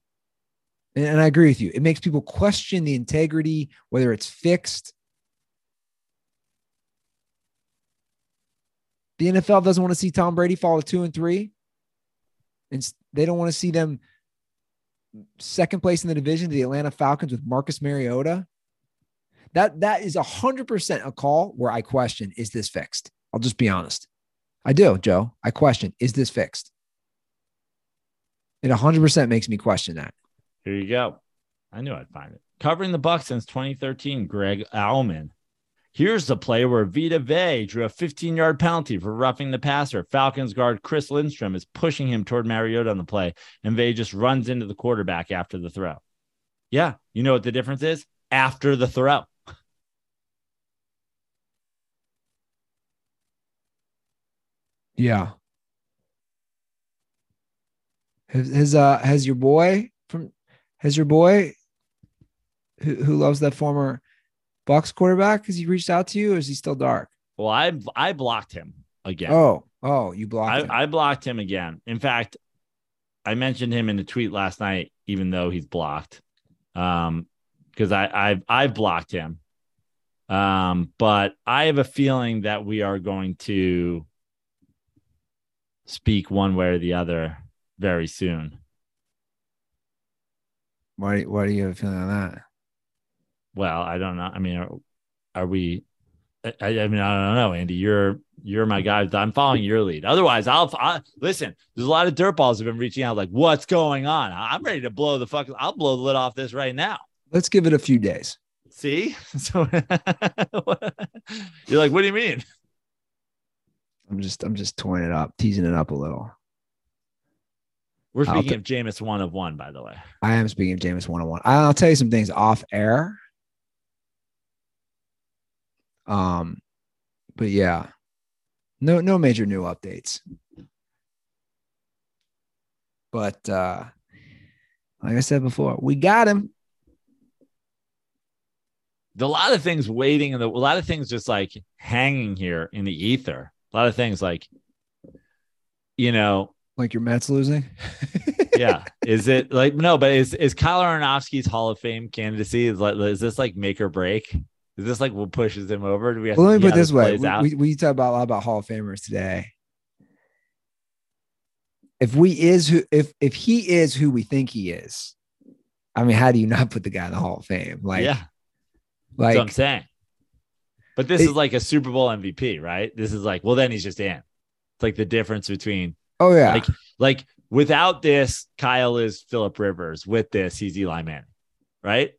And, and I agree with you. It makes people question the integrity, whether it's fixed. The NFL doesn't want to see Tom Brady fall to two and three. And they don't want to see them second place in the division to the Atlanta Falcons with Marcus Mariota. That that is hundred percent a call where I question: Is this fixed? I'll just be honest. I do, Joe. I question: Is this fixed? It hundred percent makes me question that. Here you go. I knew I'd find it. Covering the Bucs since 2013, Greg Auman. Here's the play where Vita Vea drew a 15 yard penalty for roughing the passer. Falcons guard Chris Lindstrom is pushing him toward Mariota on the play, and Vea just runs into the quarterback after the throw. Yeah, you know what the difference is? After the throw. Yeah. Has, has uh has your boy from has your boy who who loves that former Bucs quarterback has he reached out to you or is he still dark? Well, I I blocked him again. Oh, oh, you blocked him. I, I blocked him again. In fact, I mentioned him in a tweet last night, even though he's blocked. Um, because I I've I've blocked him. Um, but I have a feeling that we are going to speak one way or the other very soon. why why do you have a feeling on that? Well, I don't know. I mean, are, are we? I, I mean, I don't know, Andy. You're you're my guy. I'm following your lead. Otherwise, I'll I, listen. There's a lot of dirtballs have been reaching out, like, "What's going on?" I'm ready to blow the fuck. I'll blow the lid off this right now. Let's give it a few days. See? So you're like, what do you mean? I'm just I'm just toying it up, teasing it up a little. We're speaking t- of Jameis one of one, by the way. I am speaking of Jameis one on one. I'll tell you some things off air. Um, but yeah, no no major new updates. But uh like I said before, we got him. A lot of things waiting and a lot of things just like hanging here in the ether. A lot of things like, you know, Like your Mets losing. yeah. Is it like no? But is is Kyle Aronofsky's Hall of Fame candidacy? Is like is this like make or break? Is this like what pushes him over? Do we have Well, to let me put it this way: we, we, we talk about a lot about Hall of Famers today. If we is who if if he is who we think he is, I mean, how do you not put the guy in the Hall of Fame? Like, yeah, that's like what I'm saying. But this It- is like a Super Bowl MVP, right? This is like, well, then he's just in. It's like the difference between oh yeah, like like without this, Kyle is Philip Rivers. With this, he's Eli Manning, right?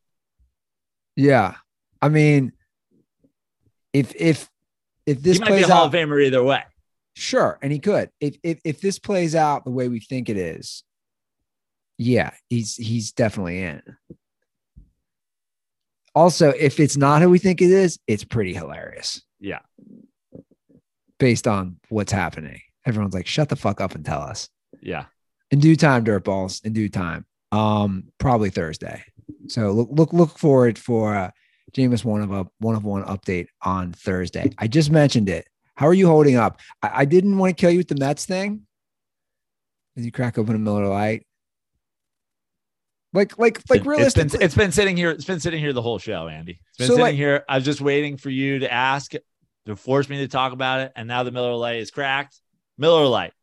yeah. I mean, if if if this he might be plays a Hall out, of Famer either way. sure, and he could. If if if this plays out the way we think it is, yeah, he's he's definitely in. Also, if it's not who we think it is, it's pretty hilarious. Yeah. Based on what's happening. Everyone's like, shut the fuck up and tell us. Yeah. In due time, dirt balls. in due time. Um, probably Thursday. So look look look forward for uh Jameis one of a one of one update on Thursday. I just mentioned it. How are you holding up? I, I didn't want to kill you with the Mets thing. Did you crack open a Miller Lite? Like, like, like It's realistically, been, it's been sitting here. It's been sitting here the whole show, Andy. It's been So, sitting like- here. I was just waiting for you to ask to force me to talk about it. And now the Miller Lite is cracked. Miller Lite,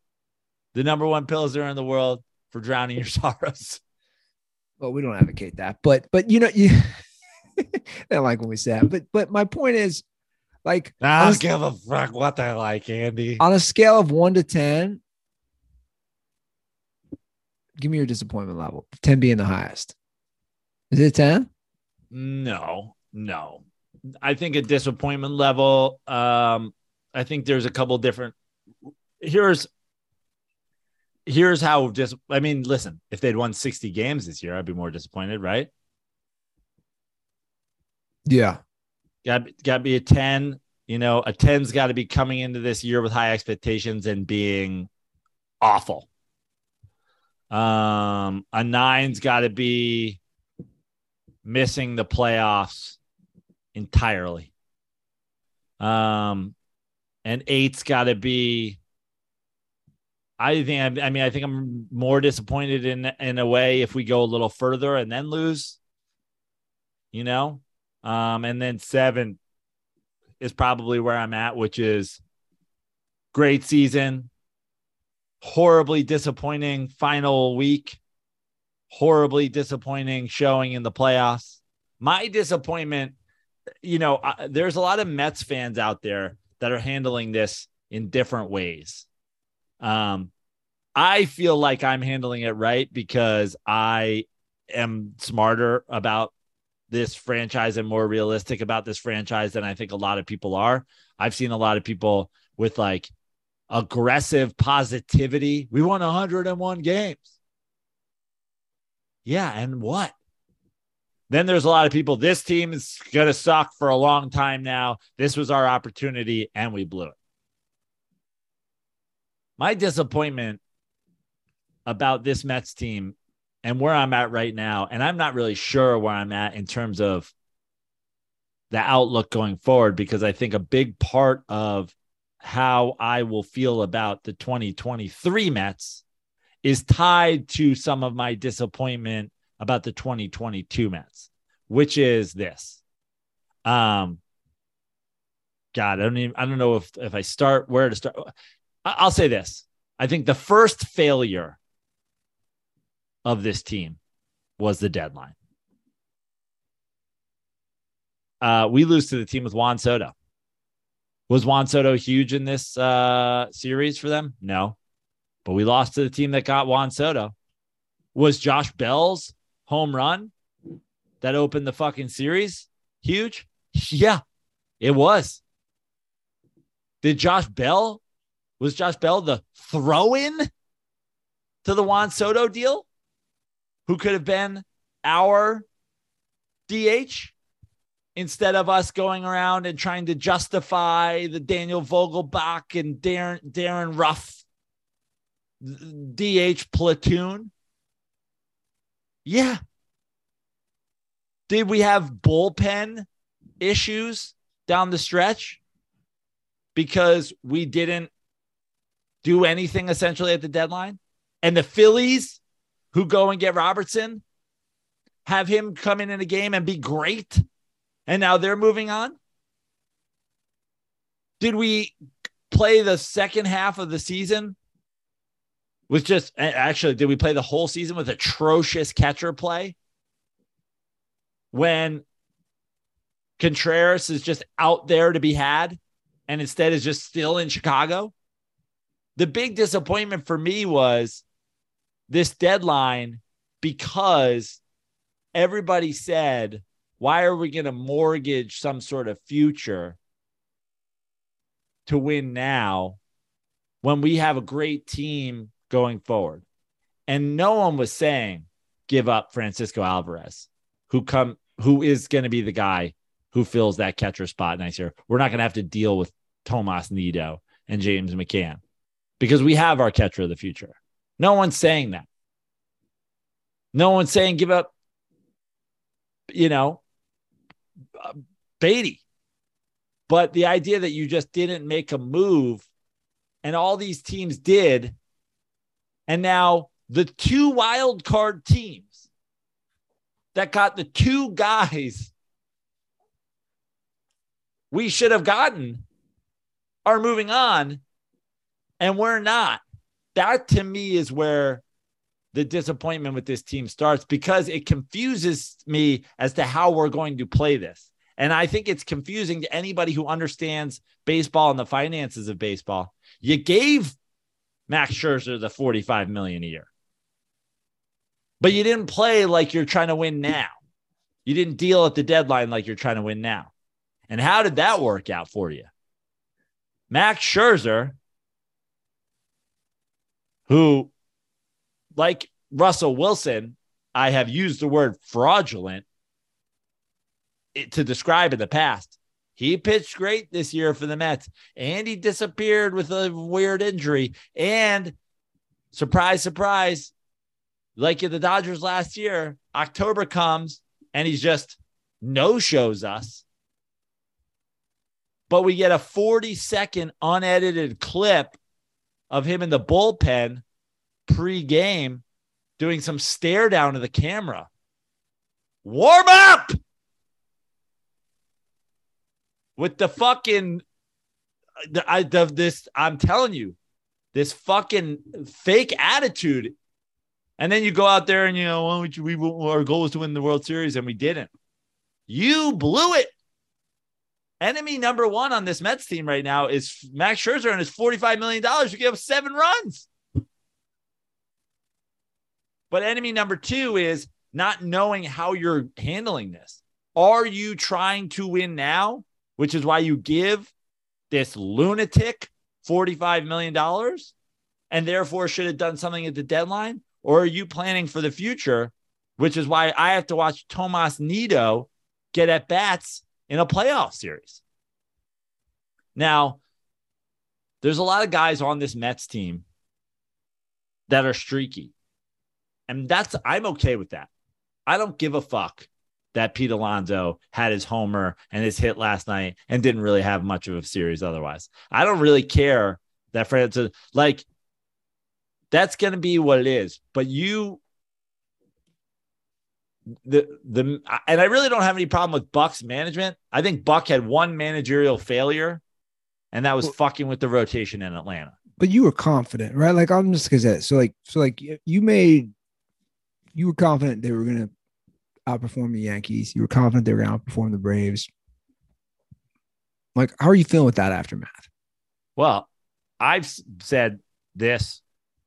the number one pills pilsner in the world for drowning your sorrows. well, we don't advocate that, but but you know, you I don't like when we say that. But but my point is, like, I don't give a fuck what they like, Andy. on a scale of one to ten, give me your disappointment level. Ten being the highest. Is it ten? No, no. I think a disappointment level. Um, I think there's a couple different. Here's here's how just. I mean, listen. If they'd won 60 games this year, I'd be more disappointed, right? Yeah. Got got to be a 10. You know, a 10's got to be coming into this year with high expectations and being awful. Um, a nine's got to be missing the playoffs entirely. Um, and eight's got to be. I think. I mean, I think I'm more disappointed in in a way if we go a little further and then lose. You know, um, and then seven is probably where I'm at, which is great season, horribly disappointing final week, horribly disappointing showing in the playoffs. My disappointment, you know, I, there's a lot of Mets fans out there that are handling this in different ways. Um, I feel like I'm handling it right because I am smarter about this franchise and more realistic about this franchise than I think a lot of people are. I've seen a lot of people with like aggressive positivity. We won 101 games. Yeah, and what? Then there's a lot of people. This team is going to suck for a long time now. This was our opportunity, and we blew it. My disappointment about this Mets team and where I'm at right now, and I'm not really sure where I'm at in terms of the outlook going forward, because I think a big part of how I will feel about the 2023 Mets is tied to some of my disappointment about the 2022 Mets, which is this. Um, God, I don't even, I don't know if if I start where to start. I'll say this. I think the first failure of this team was the deadline. Uh, we lose to the team with Juan Soto. Was Juan Soto huge in this uh, series for them? No. But we lost to the team that got Juan Soto. Was Josh Bell's home run that opened the fucking series huge? Yeah, it was. Did Josh Bell, was Josh Bell the throw in to the Juan Soto deal? who could have been our DH instead of us going around and trying to justify the Daniel Vogelbach and Darren, Darin Ruf DH platoon. Yeah. Did we have bullpen issues down the stretch because we didn't do anything essentially at the deadline? And the Phillies who go and get Robertson, have him come in in a game and be great, and now they're moving on? Did we play the second half of the season with just actually, did we play the whole season with atrocious catcher play when Contreras is just out there to be had and instead is just still in Chicago? The big disappointment for me was this deadline because everybody said, why are we going to mortgage some sort of future to win now when we have a great team going forward? And no one was saying, give up Francisco Alvarez, who come who is going to be the guy who fills that catcher spot next year. We're not going to have to deal with Tomas Nido and James McCann because we have our catcher of the future. No one's saying that. No one's saying give up, you know, Baty. But the idea that you just didn't make a move and all these teams did. And now the two wild card teams that got the two guys we should have gotten are moving on and we're not. That to me is where the disappointment with this team starts because it confuses me as to how we're going to play this. And I think it's confusing to anybody who understands baseball and the finances of baseball. You gave Max Scherzer the 45 million a year. But you didn't play like you're trying to win now. You didn't deal at the deadline like you're trying to win now. And how did that work out for you? Max Scherzer, who like Russell Wilson, I have used the word fraudulent to describe in the past. He pitched great this year for the Mets, and he disappeared with a weird injury. And surprise, surprise, like the Dodgers last year, October comes and he's just no shows us. But we get a 40 second unedited clip of him in the bullpen pre-game doing some stare down to the camera. Warm up with the fucking the, I the, this I'm telling you this fucking fake attitude and then you go out there and you know well, we, we our goal was to win the World Series and we didn't. You blew it. Enemy number one on this Mets team right now is Max Scherzer and his $45 million. You gave up seven runs. But enemy number two is not knowing how you're handling this. Are you trying to win now, which is why you give this lunatic $45 million and therefore should have done something at the deadline? Or are you planning for the future, which is why I have to watch Tomas Nido get at bats in a playoff series? Now, there's a lot of guys on this Mets team that are streaky. And that's, I'm okay with that. I don't give a fuck that Pete Alonso had his homer and his hit last night and didn't really have much of a series otherwise. I don't really care that Francis, like, that's going to be what it is. But you, the, the, and I really don't have any problem with Buck's management. I think Buck had one managerial failure, and that was well, fucking with the rotation in Atlanta. But you were confident, right? Like, I'm just because that. So, like, so, like, you made, you were confident they were going to outperform the Yankees. You were confident they were going to outperform the Braves. Like, how are you feeling with that aftermath? Well, I've said this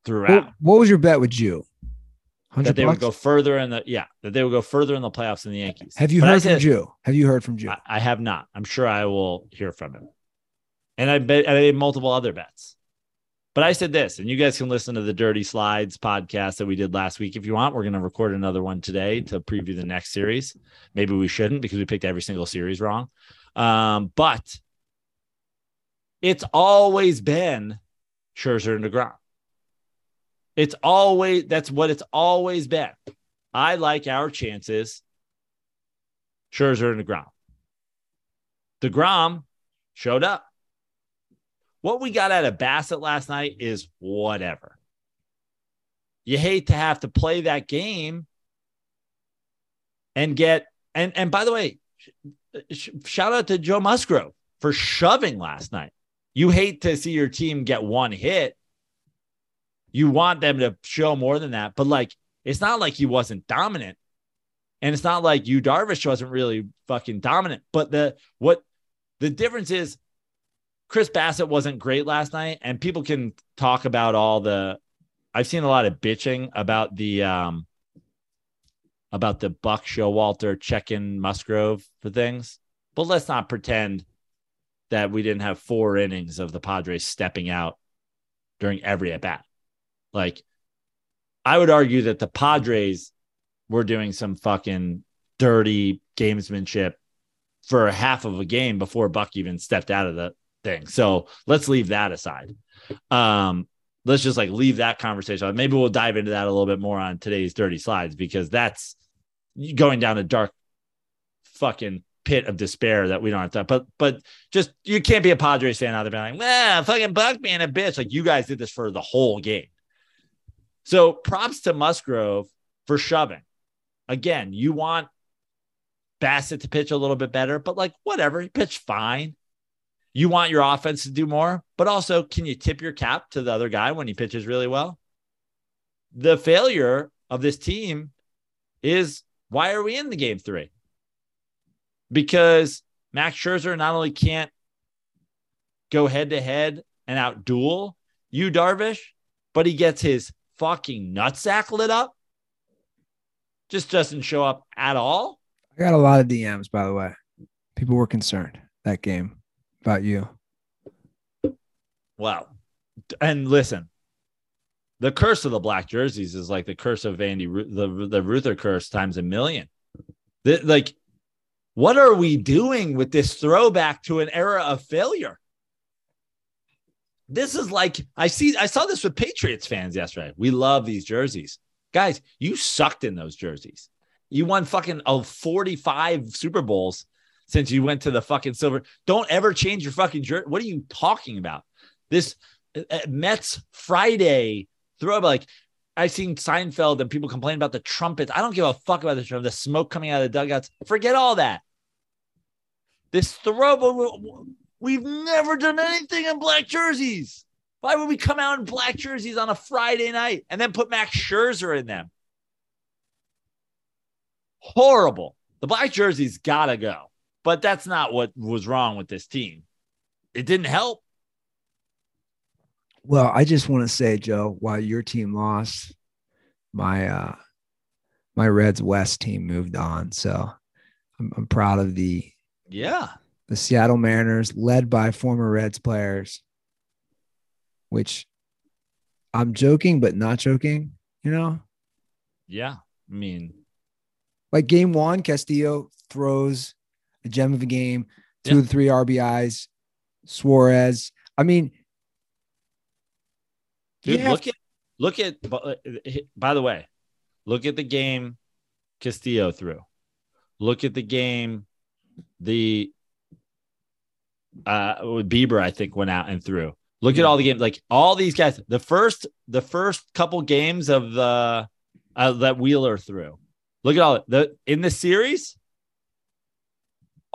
throughout. What, what was your bet with you? That they bucks? would go further in the yeah, that they would go further in the playoffs than the Yankees. Have you but heard said, from Jew? Have you heard from Jew? I, I, have not. I'm sure I will hear from him. And I bet I made multiple other bets. But I said this, and you guys can listen to the Dirty Slides podcast that we did last week if you want. We're going to record another one today to preview the next series. Maybe we shouldn't because we picked every single series wrong. Um, but it's always been Scherzer and DeGrom. It's always that's what it's always been. I like our chances. Scherzer and DeGrom. DeGrom showed up. What we got out of Bassitt last night is whatever. You hate to have to play that game and get and and by the way, sh- shout out to Joe Musgrove for shoving last night. You hate to see your team get one hit. You want them to show more than that, but like it's not like he wasn't dominant. And it's not like Yu Darvish wasn't really fucking dominant. But the what the difference is Chris Bassitt wasn't great last night, and people can talk about all the. I've seen a lot of bitching about the um about the Buck Showalter checking Musgrove for things, but let's not pretend that we didn't have four innings of the Padres stepping out during every at bat. Like, I would argue that the Padres were doing some fucking dirty gamesmanship for half of a game before Buck even stepped out of the thing. So let's leave that aside. Um, let's just like leave that conversation. Maybe we'll dive into that a little bit more on today's dirty slides because that's going down a dark fucking pit of despair that we don't have to. But but just you can't be a Padres fan out there being like, man, fucking Buck being a bitch. Like you guys did this for the whole game. So props to Musgrove for shoving. Again, you want Bassitt to pitch a little bit better, but like whatever, he pitched fine you want your offense to do more, but also can you tip your cap to the other guy when he pitches really well? The failure of this team is why are we in the game three? Because Max Scherzer not only can't go head to head and outduel Yu Darvish, but he gets his fucking nutsack lit up. Just doesn't show up at all. I got a lot of DMs, by the way. People were concerned that game about you? Well, and listen, the curse of the black jerseys is like the curse of Andy, the the Ruther curse times a million. The, like, what are we doing with this throwback to an era of failure? This is like I see. I saw this with Patriots fans yesterday. We love these jerseys, guys. You sucked in those jerseys. You won fucking oh, 45 Super Bowls since you went to the fucking silver. Don't ever change your fucking jersey. What are you talking about? This uh, uh Mets Friday throw like I've seen Seinfeld and people complain about the trumpets. I don't give a fuck about the trumpet, the smoke coming out of the dugouts. Forget all that. This throw, we've never done anything in black jerseys. Why would we come out in black jerseys on a Friday night and then put Max Scherzer in them? Horrible. The black jerseys gotta go. But that's not what was wrong with this team. It didn't help. Well, I just want to say, Joe, while your team lost, my uh my Reds West team moved on. So I'm, I'm proud of the Yeah. the Seattle Mariners, led by former Reds players, which I'm joking, but not joking, you know? Yeah. I mean, Like game one, Castillo throws a gem of the game, two Yeah. of the three RBIs, Suarez. I mean, dude, yeah, look at look at by the way, look at the game Castillo threw. Look at the game the uh Bieber, I think, went out and threw. Look at all the games, like all these guys. The first, the first couple games of the uh, that Wheeler threw. Look at all the in the series.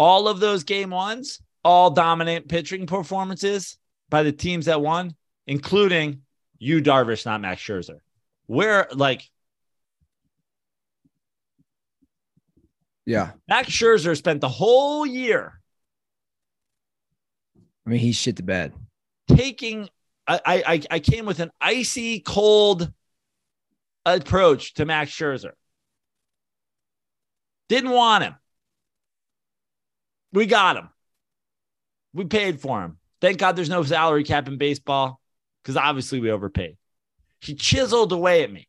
All of those game ones, all dominant pitching performances by the teams that won, including Yu Darvish, not Max Scherzer. Where like yeah. Max Scherzer spent the whole year I mean, he's shit to bed. taking I, I I came with an icy cold approach to Max Scherzer. Didn't want him. We got him. We paid for him. Thank God there's no salary cap in baseball because obviously we overpaid. He chiseled away at me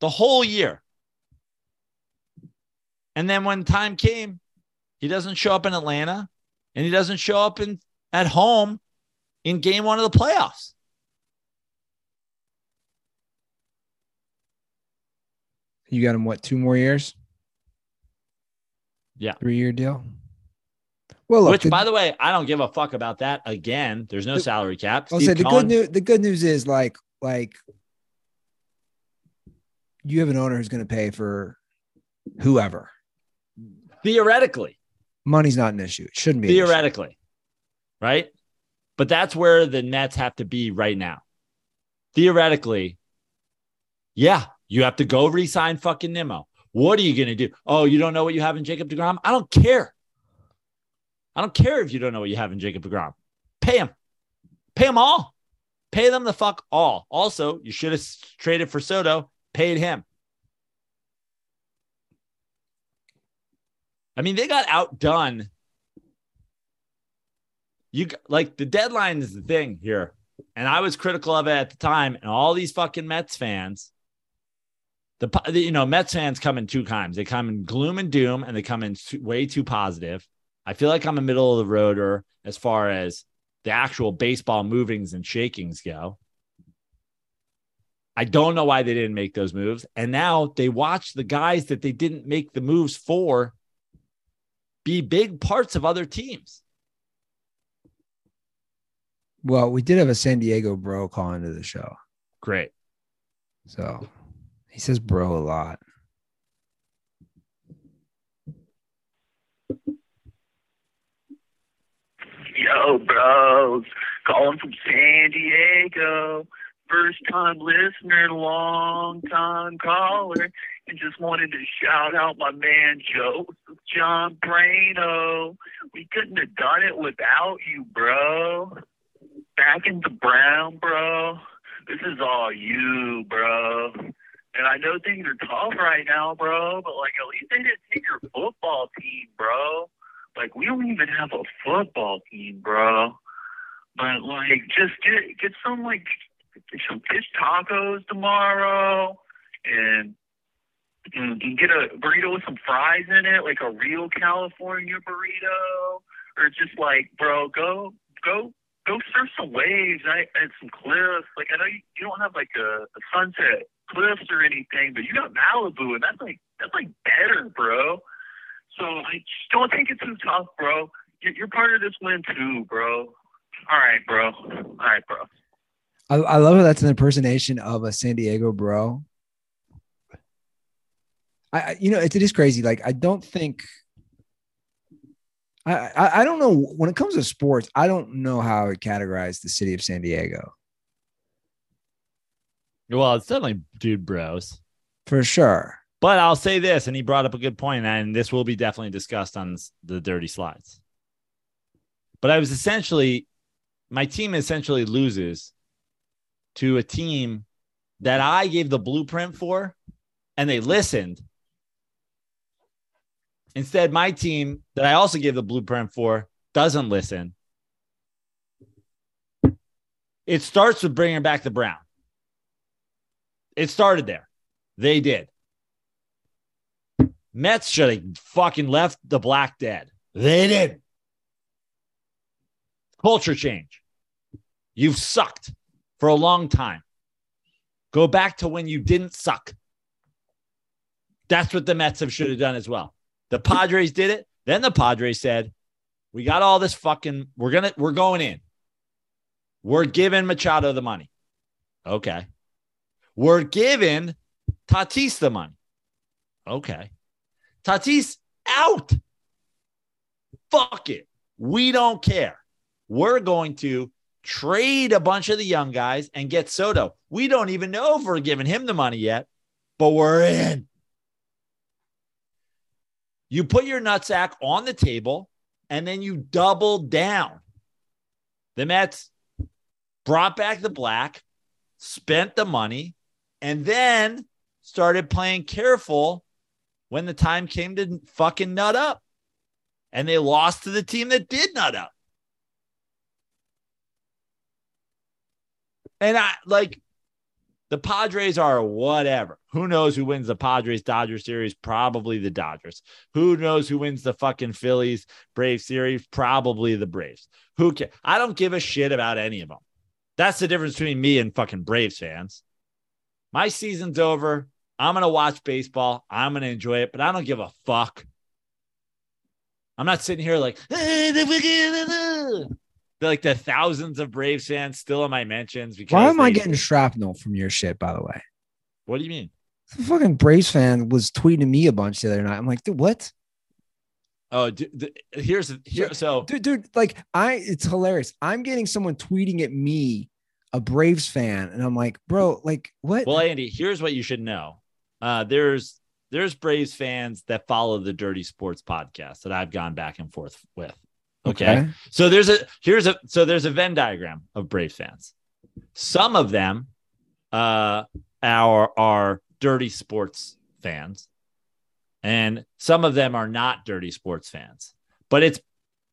the whole year. And then when time came, he doesn't show up in Atlanta and he doesn't show up in at home in game one of the playoffs. You got him what, two more years? Yeah. Three year deal. Well, look, Which, the, by the way, I don't give a fuck about that. Again, there's no The- salary cap. I'll Steve say the Cohen- good news. The good news is like like you have an owner who's going to pay for whoever. theoretically, Money's not an issue. It shouldn't be. theoretically, right? But that's where the Mets have to be right now. Theoretically, yeah, you have to go re-sign fucking Nimmo. What are you gonna do? Oh, you don't know what you have in Jacob Degrom? I don't care. I don't care if you don't know what you have in Jacob Degrom. Pay him. Pay them all. Pay them the fuck all. Also, you should have traded for Soto. Paid him. I mean, they got outdone. You like the deadline is the thing here, and I was critical of it at the time. And all these fucking Mets fans, the, the you know Mets fans come in two kinds. They come in gloom and doom, and they come in way too positive. I feel like I'm a middle of the roader as far as the actual baseball movings and shakings go. I don't know why they didn't make those moves. And now they watch the guys that they didn't make the moves for be big parts of other teams. Well, we did have a San Diego bro call into the show, Great. so he says bro a lot. Yo, bros, calling from San Diego. First time listener, long time caller, and just wanted to shout out my man Joe John Brano. We couldn't have done it without you, bro. Back into Brown, bro. This is all you, bro. And I know things are tough right now, bro, but like at least they didn't take your football team, bro. Like we don't even have a football team, bro. But like, just get get some like some fish tacos tomorrow, and and, and get a burrito with some fries in it, like a real California burrito, or just like, bro, go go go surf some waves I, and some cliffs. Like I know you, you don't have like a, a sunset cliffs or anything, but you got Malibu, and that's like that's like better, bro. So I just don't think it's too tough, bro. You're, you're part of this win too, bro. All right, bro. All right, bro. I, I love how that's an impersonation of a San Diego bro. I, I you know, it, it is crazy. Like, I don't think. I, I I don't know when it comes to sports. I don't know how I would categorize the city of San Diego Well, it's definitely dude bros. for sure. But I'll say this, and he brought up a good point, and this will be definitely discussed on the dirty slides. But I was essentially, my team essentially loses to a team that I gave the blueprint for, and they listened, Instead, my team that I also gave the blueprint for doesn't listen. It starts with bringing back the Brown. It started there. They did. Mets should have fucking left the black dead. They did. Culture change. You've sucked for a long time. Go back to when you didn't suck. That's what the Mets have should have done as well. The Padres did it. Then the Padres said, "We got all this fucking. We're gonna. We're going in. We're giving Machado the money. Okay. We're giving Tatis the money. Okay. Tatis out. Fuck it. We don't care. We're going to trade a bunch of the young guys and get Soto. We don't even know if we're giving him the money yet, but we're in. You put your nutsack on the table and then you double down. The Mets brought back the black, spent the money, and then started playing careful when the time came to fucking nut up. And they lost to the team that did nut up. And I like the Padres are whatever. Who knows who wins the Padres Dodgers series? Probably the Dodgers. Who knows who wins the fucking Phillies Braves series? Probably the Braves. Who cares? I don't give a shit about any of them. That's the difference between me and fucking Braves fans. My season's over. I'm going to watch baseball. I'm going to enjoy it, but I don't give a fuck. I'm not sitting here like, like the thousands of Braves fans still in my mentions. Because Why am I getting shrapnel from your shit, by the way? What do you mean? The fucking Braves fan was tweeting me a bunch the other night. I'm like, dude, what? Oh, d- d- here's here. So Dude, dude, like I it's hilarious. I'm getting someone tweeting at me, a Braves fan, and I'm like, bro, like what? Well, Andy, here's what you should know. Uh, there's there's Braves fans that follow the Dirty Sports podcast that I've gone back and forth with. Okay. So there's a here's a so there's a Venn diagram of Braves fans. Some of them uh are are dirty sports fans, and some of them are not dirty sports fans. But it's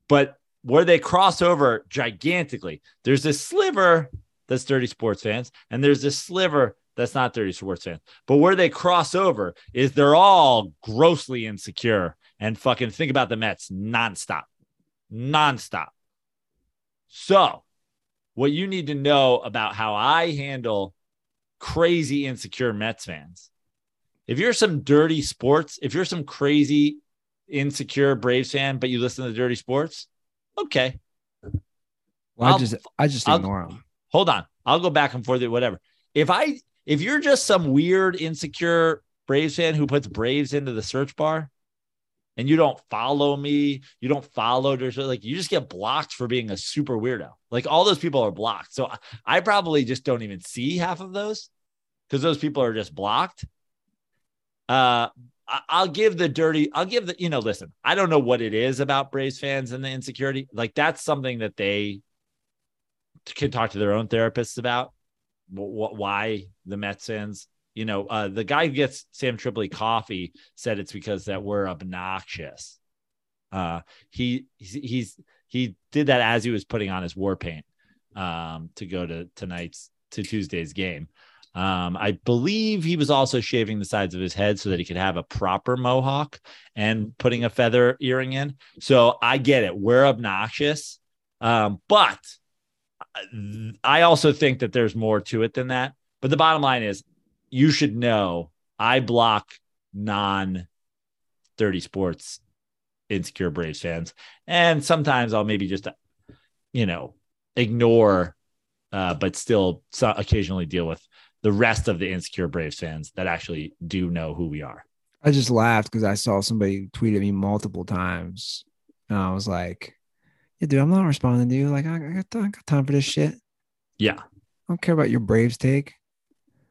but where they cross over gigantically, there's this sliver that's dirty sports fans, and there's this sliver that's not dirty sports fans. But where they cross over is they're all grossly insecure and fucking think about the Mets nonstop nonstop. So, what you need to know about how I handle crazy insecure Mets fans. If you're some dirty sports, if you're some crazy insecure Braves fan, but you listen to dirty sports, okay. Well, I just I just I'll- ignore them. Hold on. I'll go back and forth, whatever. If I if you're just some weird insecure Braves fan who puts Braves into the search bar and you don't follow me, you don't follow like you just get blocked for being a super weirdo. Like all those people are blocked. So I- probably just don't even see half of those because those people are just blocked. Uh I'll give the dirty, I'll give the, you know, listen, I don't know what it is about Braves fans and the insecurity. Like that's something that they can talk to their own therapists about wh- wh- why the Mets fans, you know, uh, the guy who gets Sam Tripoli coffee said it's because that we're obnoxious. Uh, he he's, he's he did that as he was putting on his war paint um, to go to tonight's to Tuesday's game. Um, I believe he was also shaving the sides of his head so that he could have a proper mohawk and putting a feather earring in. So I get it. We're obnoxious. Um, but I also think that there's more to it than that. But the bottom line is you should know I block non dirty sports insecure Braves fans. And sometimes I'll maybe just, you know, ignore, uh, but still so occasionally deal with the rest of the insecure Braves fans that actually do know who we are. I just laughed because I saw somebody tweet at me multiple times, and I was like, "Yeah, dude, I'm not responding to you. Like, I, I, got, I got time for this shit. Yeah. I don't care about your Braves take.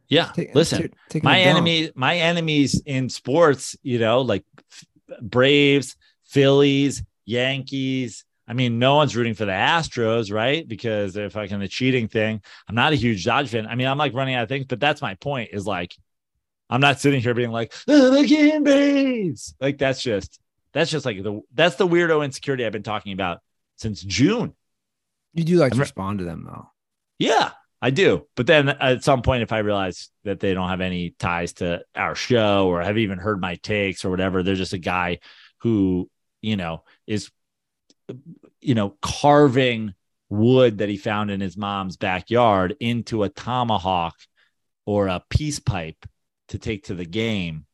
Yeah. Take, uh, Listen, take- my enemy my enemies in sports you know like braves phillies yankees i mean no one's rooting for the astros right because they're fucking the cheating thing i'm not a huge dodge fan i mean i'm like running out of things but that's my point is like i'm not sitting here being like "Oh, the fucking braves like that's just That's just like the that's the weirdo insecurity I've been talking about since June. You do like to I'm respond to them though. Yeah, I do. But then at some point, if I realize that they don't have any ties to our show or have even heard my takes or whatever, they're just a guy who, you know, is, you know, carving wood that he found in his mom's backyard into a tomahawk or a peace pipe to take to the game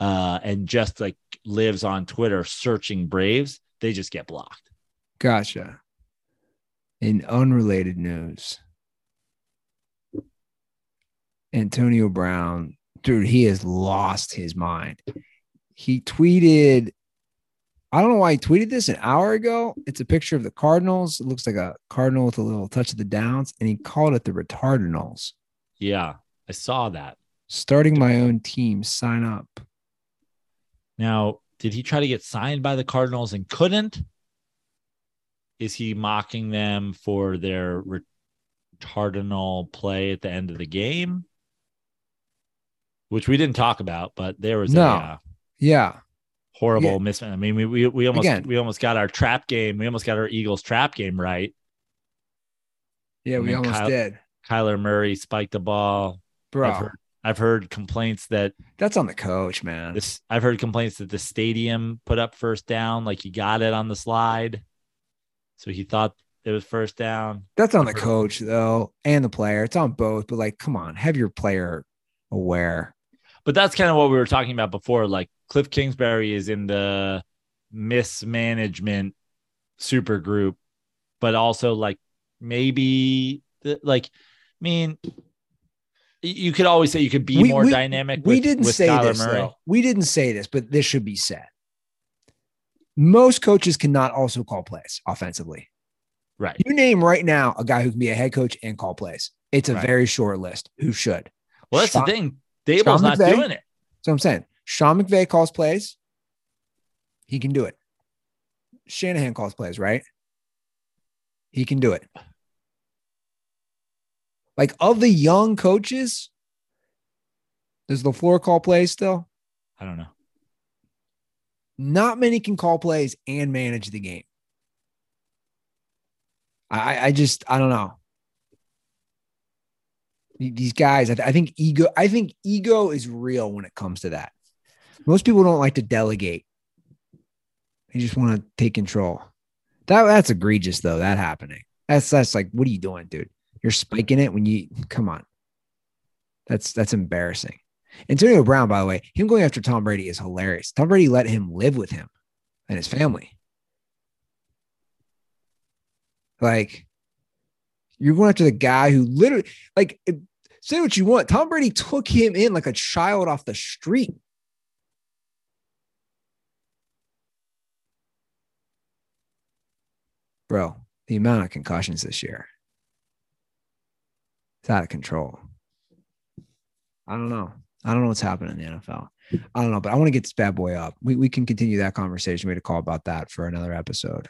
uh, and just like lives on Twitter searching Braves, they just get blocked. Gotcha. In unrelated news, Antonio Brown, dude, he has lost his mind. He tweeted, I don't know why he tweeted this an hour ago. It's a picture of the Cardinals. It looks like a Cardinal with a little touch of the downs, and he called it the Retardinals. Yeah, I saw that. Starting my own team, sign up. Now, did he try to get signed by the Cardinals and couldn't? Is he mocking them for their retardinal play at the end of the game? Which we didn't talk about, but there was No. a uh, Yeah. horrible Yeah. miss. I mean, we, we we almost Again. we almost got our trap game. We almost got our Eagles trap game right. Yeah, And we almost Kyle- did. Kyler Murray spiked the ball. Bro, I've heard I've heard complaints that that's on the coach, man. this I've heard complaints that the stadium put up first down, like he got it on the slide. So he thought it was first down. That's on the coach though, and the player. It's on both, but like, come on, have your player aware. But that's kind of what we were talking about before. Like Cliff Kingsbury is in the mismanagement super group, but also like maybe the- like I mean you could always say you could be We- more we- dynamic. We with- didn't with say Kyler this Murray. though. We didn't say this, but this should be said. Most coaches cannot also call plays offensively. Right. You name right now a guy who can be a head coach and call plays. It's a Right. very short list. Who should? Well, that's Sean- the thing. Daboll's not McVay? doing it. So I'm saying Sean McVay calls plays. He can do it. Shanahan calls plays, right? He can do it. Like of the young coaches, does the floor call plays still? I don't know. Not many can call plays and manage the game. I, I just, I don't know. These guys, I, th- I think ego, I think ego is real when it comes to that. Most people don't like to delegate. They just want to take control. That that's egregious though. That happening. That's that's like, what are you doing, dude? You're spiking it when you come on. That's that's embarrassing. Antonio Brown, by the way, him going after Tom Brady is hilarious. Tom Brady let him live with him and his family. Like, you're going after the guy who literally, like, say what you want. Tom Brady took him in like a child off the street. Bro, the amount of concussions this year. It's out of control. I don't know. I don't know what's happening in the NFL. I don't know, but I want to get this bad boy up. We, we can continue that conversation. We had a call about that for another episode.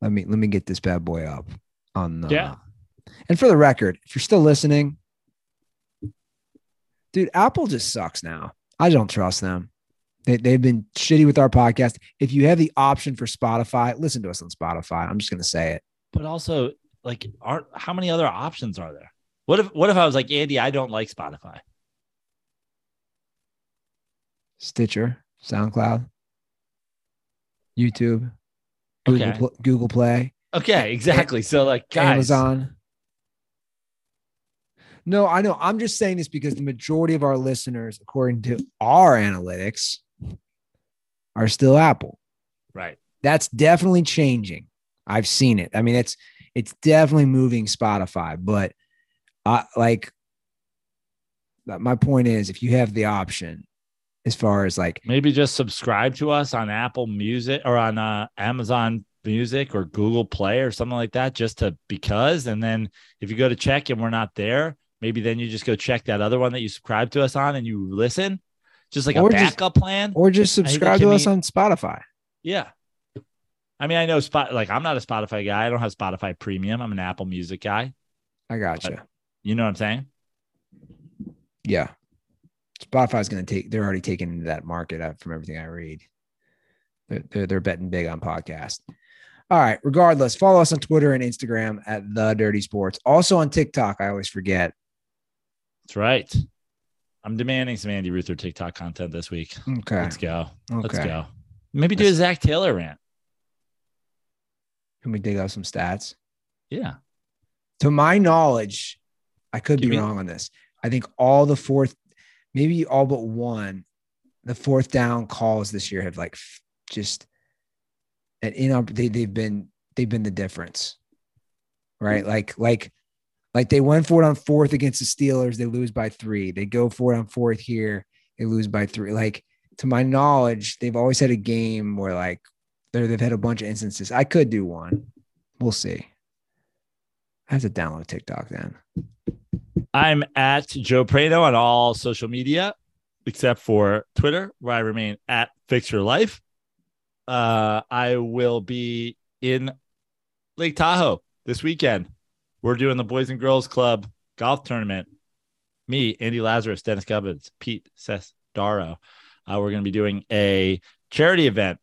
Let me let me get this bad boy up on the Yeah. And for the record, if you're still listening, dude, Apple just sucks now. I don't trust them. They, they've been shitty with our podcast. If you have the option for Spotify, listen to us on Spotify. I'm just gonna say it. But also, like, aren't how many other options are there? What if what if I was like Andy? I don't like Spotify. Stitcher, SoundCloud, YouTube, Google, Okay. Pl- Google Play, Okay, exactly. So like, guys, Amazon. No, I know. I'm just saying this because the majority of our listeners, according to our analytics, are still Apple. right? That's definitely changing. I've seen it. I mean, it's it's definitely moving Spotify, but I like my point is if you have the option as far as like Maybe just subscribe to us on Apple Music or on uh, Amazon Music or Google Play or something like that, just to because. And then if you go to check and we're not there, maybe then you just go check that other one that you subscribe to us on and you listen, just like a Or just- backup plan. or just I think that subscribe to us be- on Spotify. Yeah. I mean, I know spot like I'm not a Spotify guy. I don't have Spotify premium. I'm an Apple Music guy. I got you. You know what I'm saying? Yeah. Spotify's going to take, they're already taking into that market uh, from everything I read. They're, they're, they're betting big on podcast. All right. Regardless, follow us on Twitter and Instagram at the Dirty Sports. Also on TikTok. I always forget. That's right. I'm demanding some Andy Ruther TikTok content this week. Okay. Let's go. Let's go. Maybe do a Zac Taylor rant. Can we dig up some stats? Yeah. To my knowledge, I could Give be me- wrong on this. I think all the fourth, maybe all but one, the fourth down calls this year have like just an in they they've been they've been the difference. Right? Hmm. Like like like they went for it on fourth against the Steelers, they lose by three. They go for it on fourth here, they lose by three. Like to my knowledge, they've always had a game where like they've had a bunch of instances. I could do one. We'll see. I have to download TikTok then. I'm at Joe Prano on all social media except for Twitter, where I remain at Fix Your Life. Uh, I will be in Lake Tahoe this weekend. We're doing the Boys and Girls Club golf tournament. Me, Andy Lazarus, Dennis Gubbins, Pete Sestaro. Uh, we're going to be doing a charity event,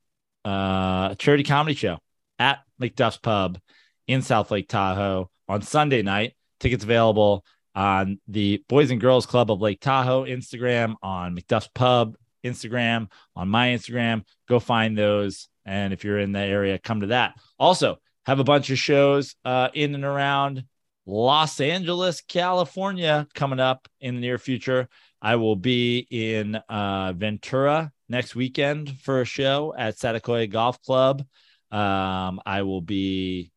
uh, a charity comedy show at McDuff's Pub in South Lake Tahoe on Sunday night. Tickets available on the Boys and Girls Club of Lake Tahoe Instagram, on McDuff's Pub Instagram, on my Instagram. Go find those. And if you're in the area, come to that. Also, have a bunch of shows uh, in and around Los Angeles, California coming up in the near future. I will be in uh, Ventura next weekend for a show at Satakoya Golf Club. Um, I will be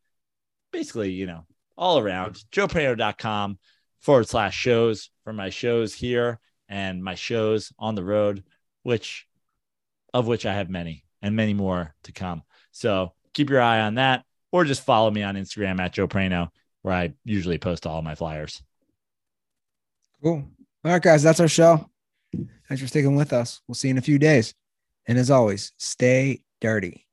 basically, you know, all around joeprano.com forward slash shows for my shows here and my shows on the road, which of which I have many and many more to come. So keep your eye on that or just follow me on Instagram at Joe Prano, where I usually post all my flyers. Cool. All right, guys, that's our show. Thanks for sticking with us. We'll see you in a few days. And as always, stay dirty.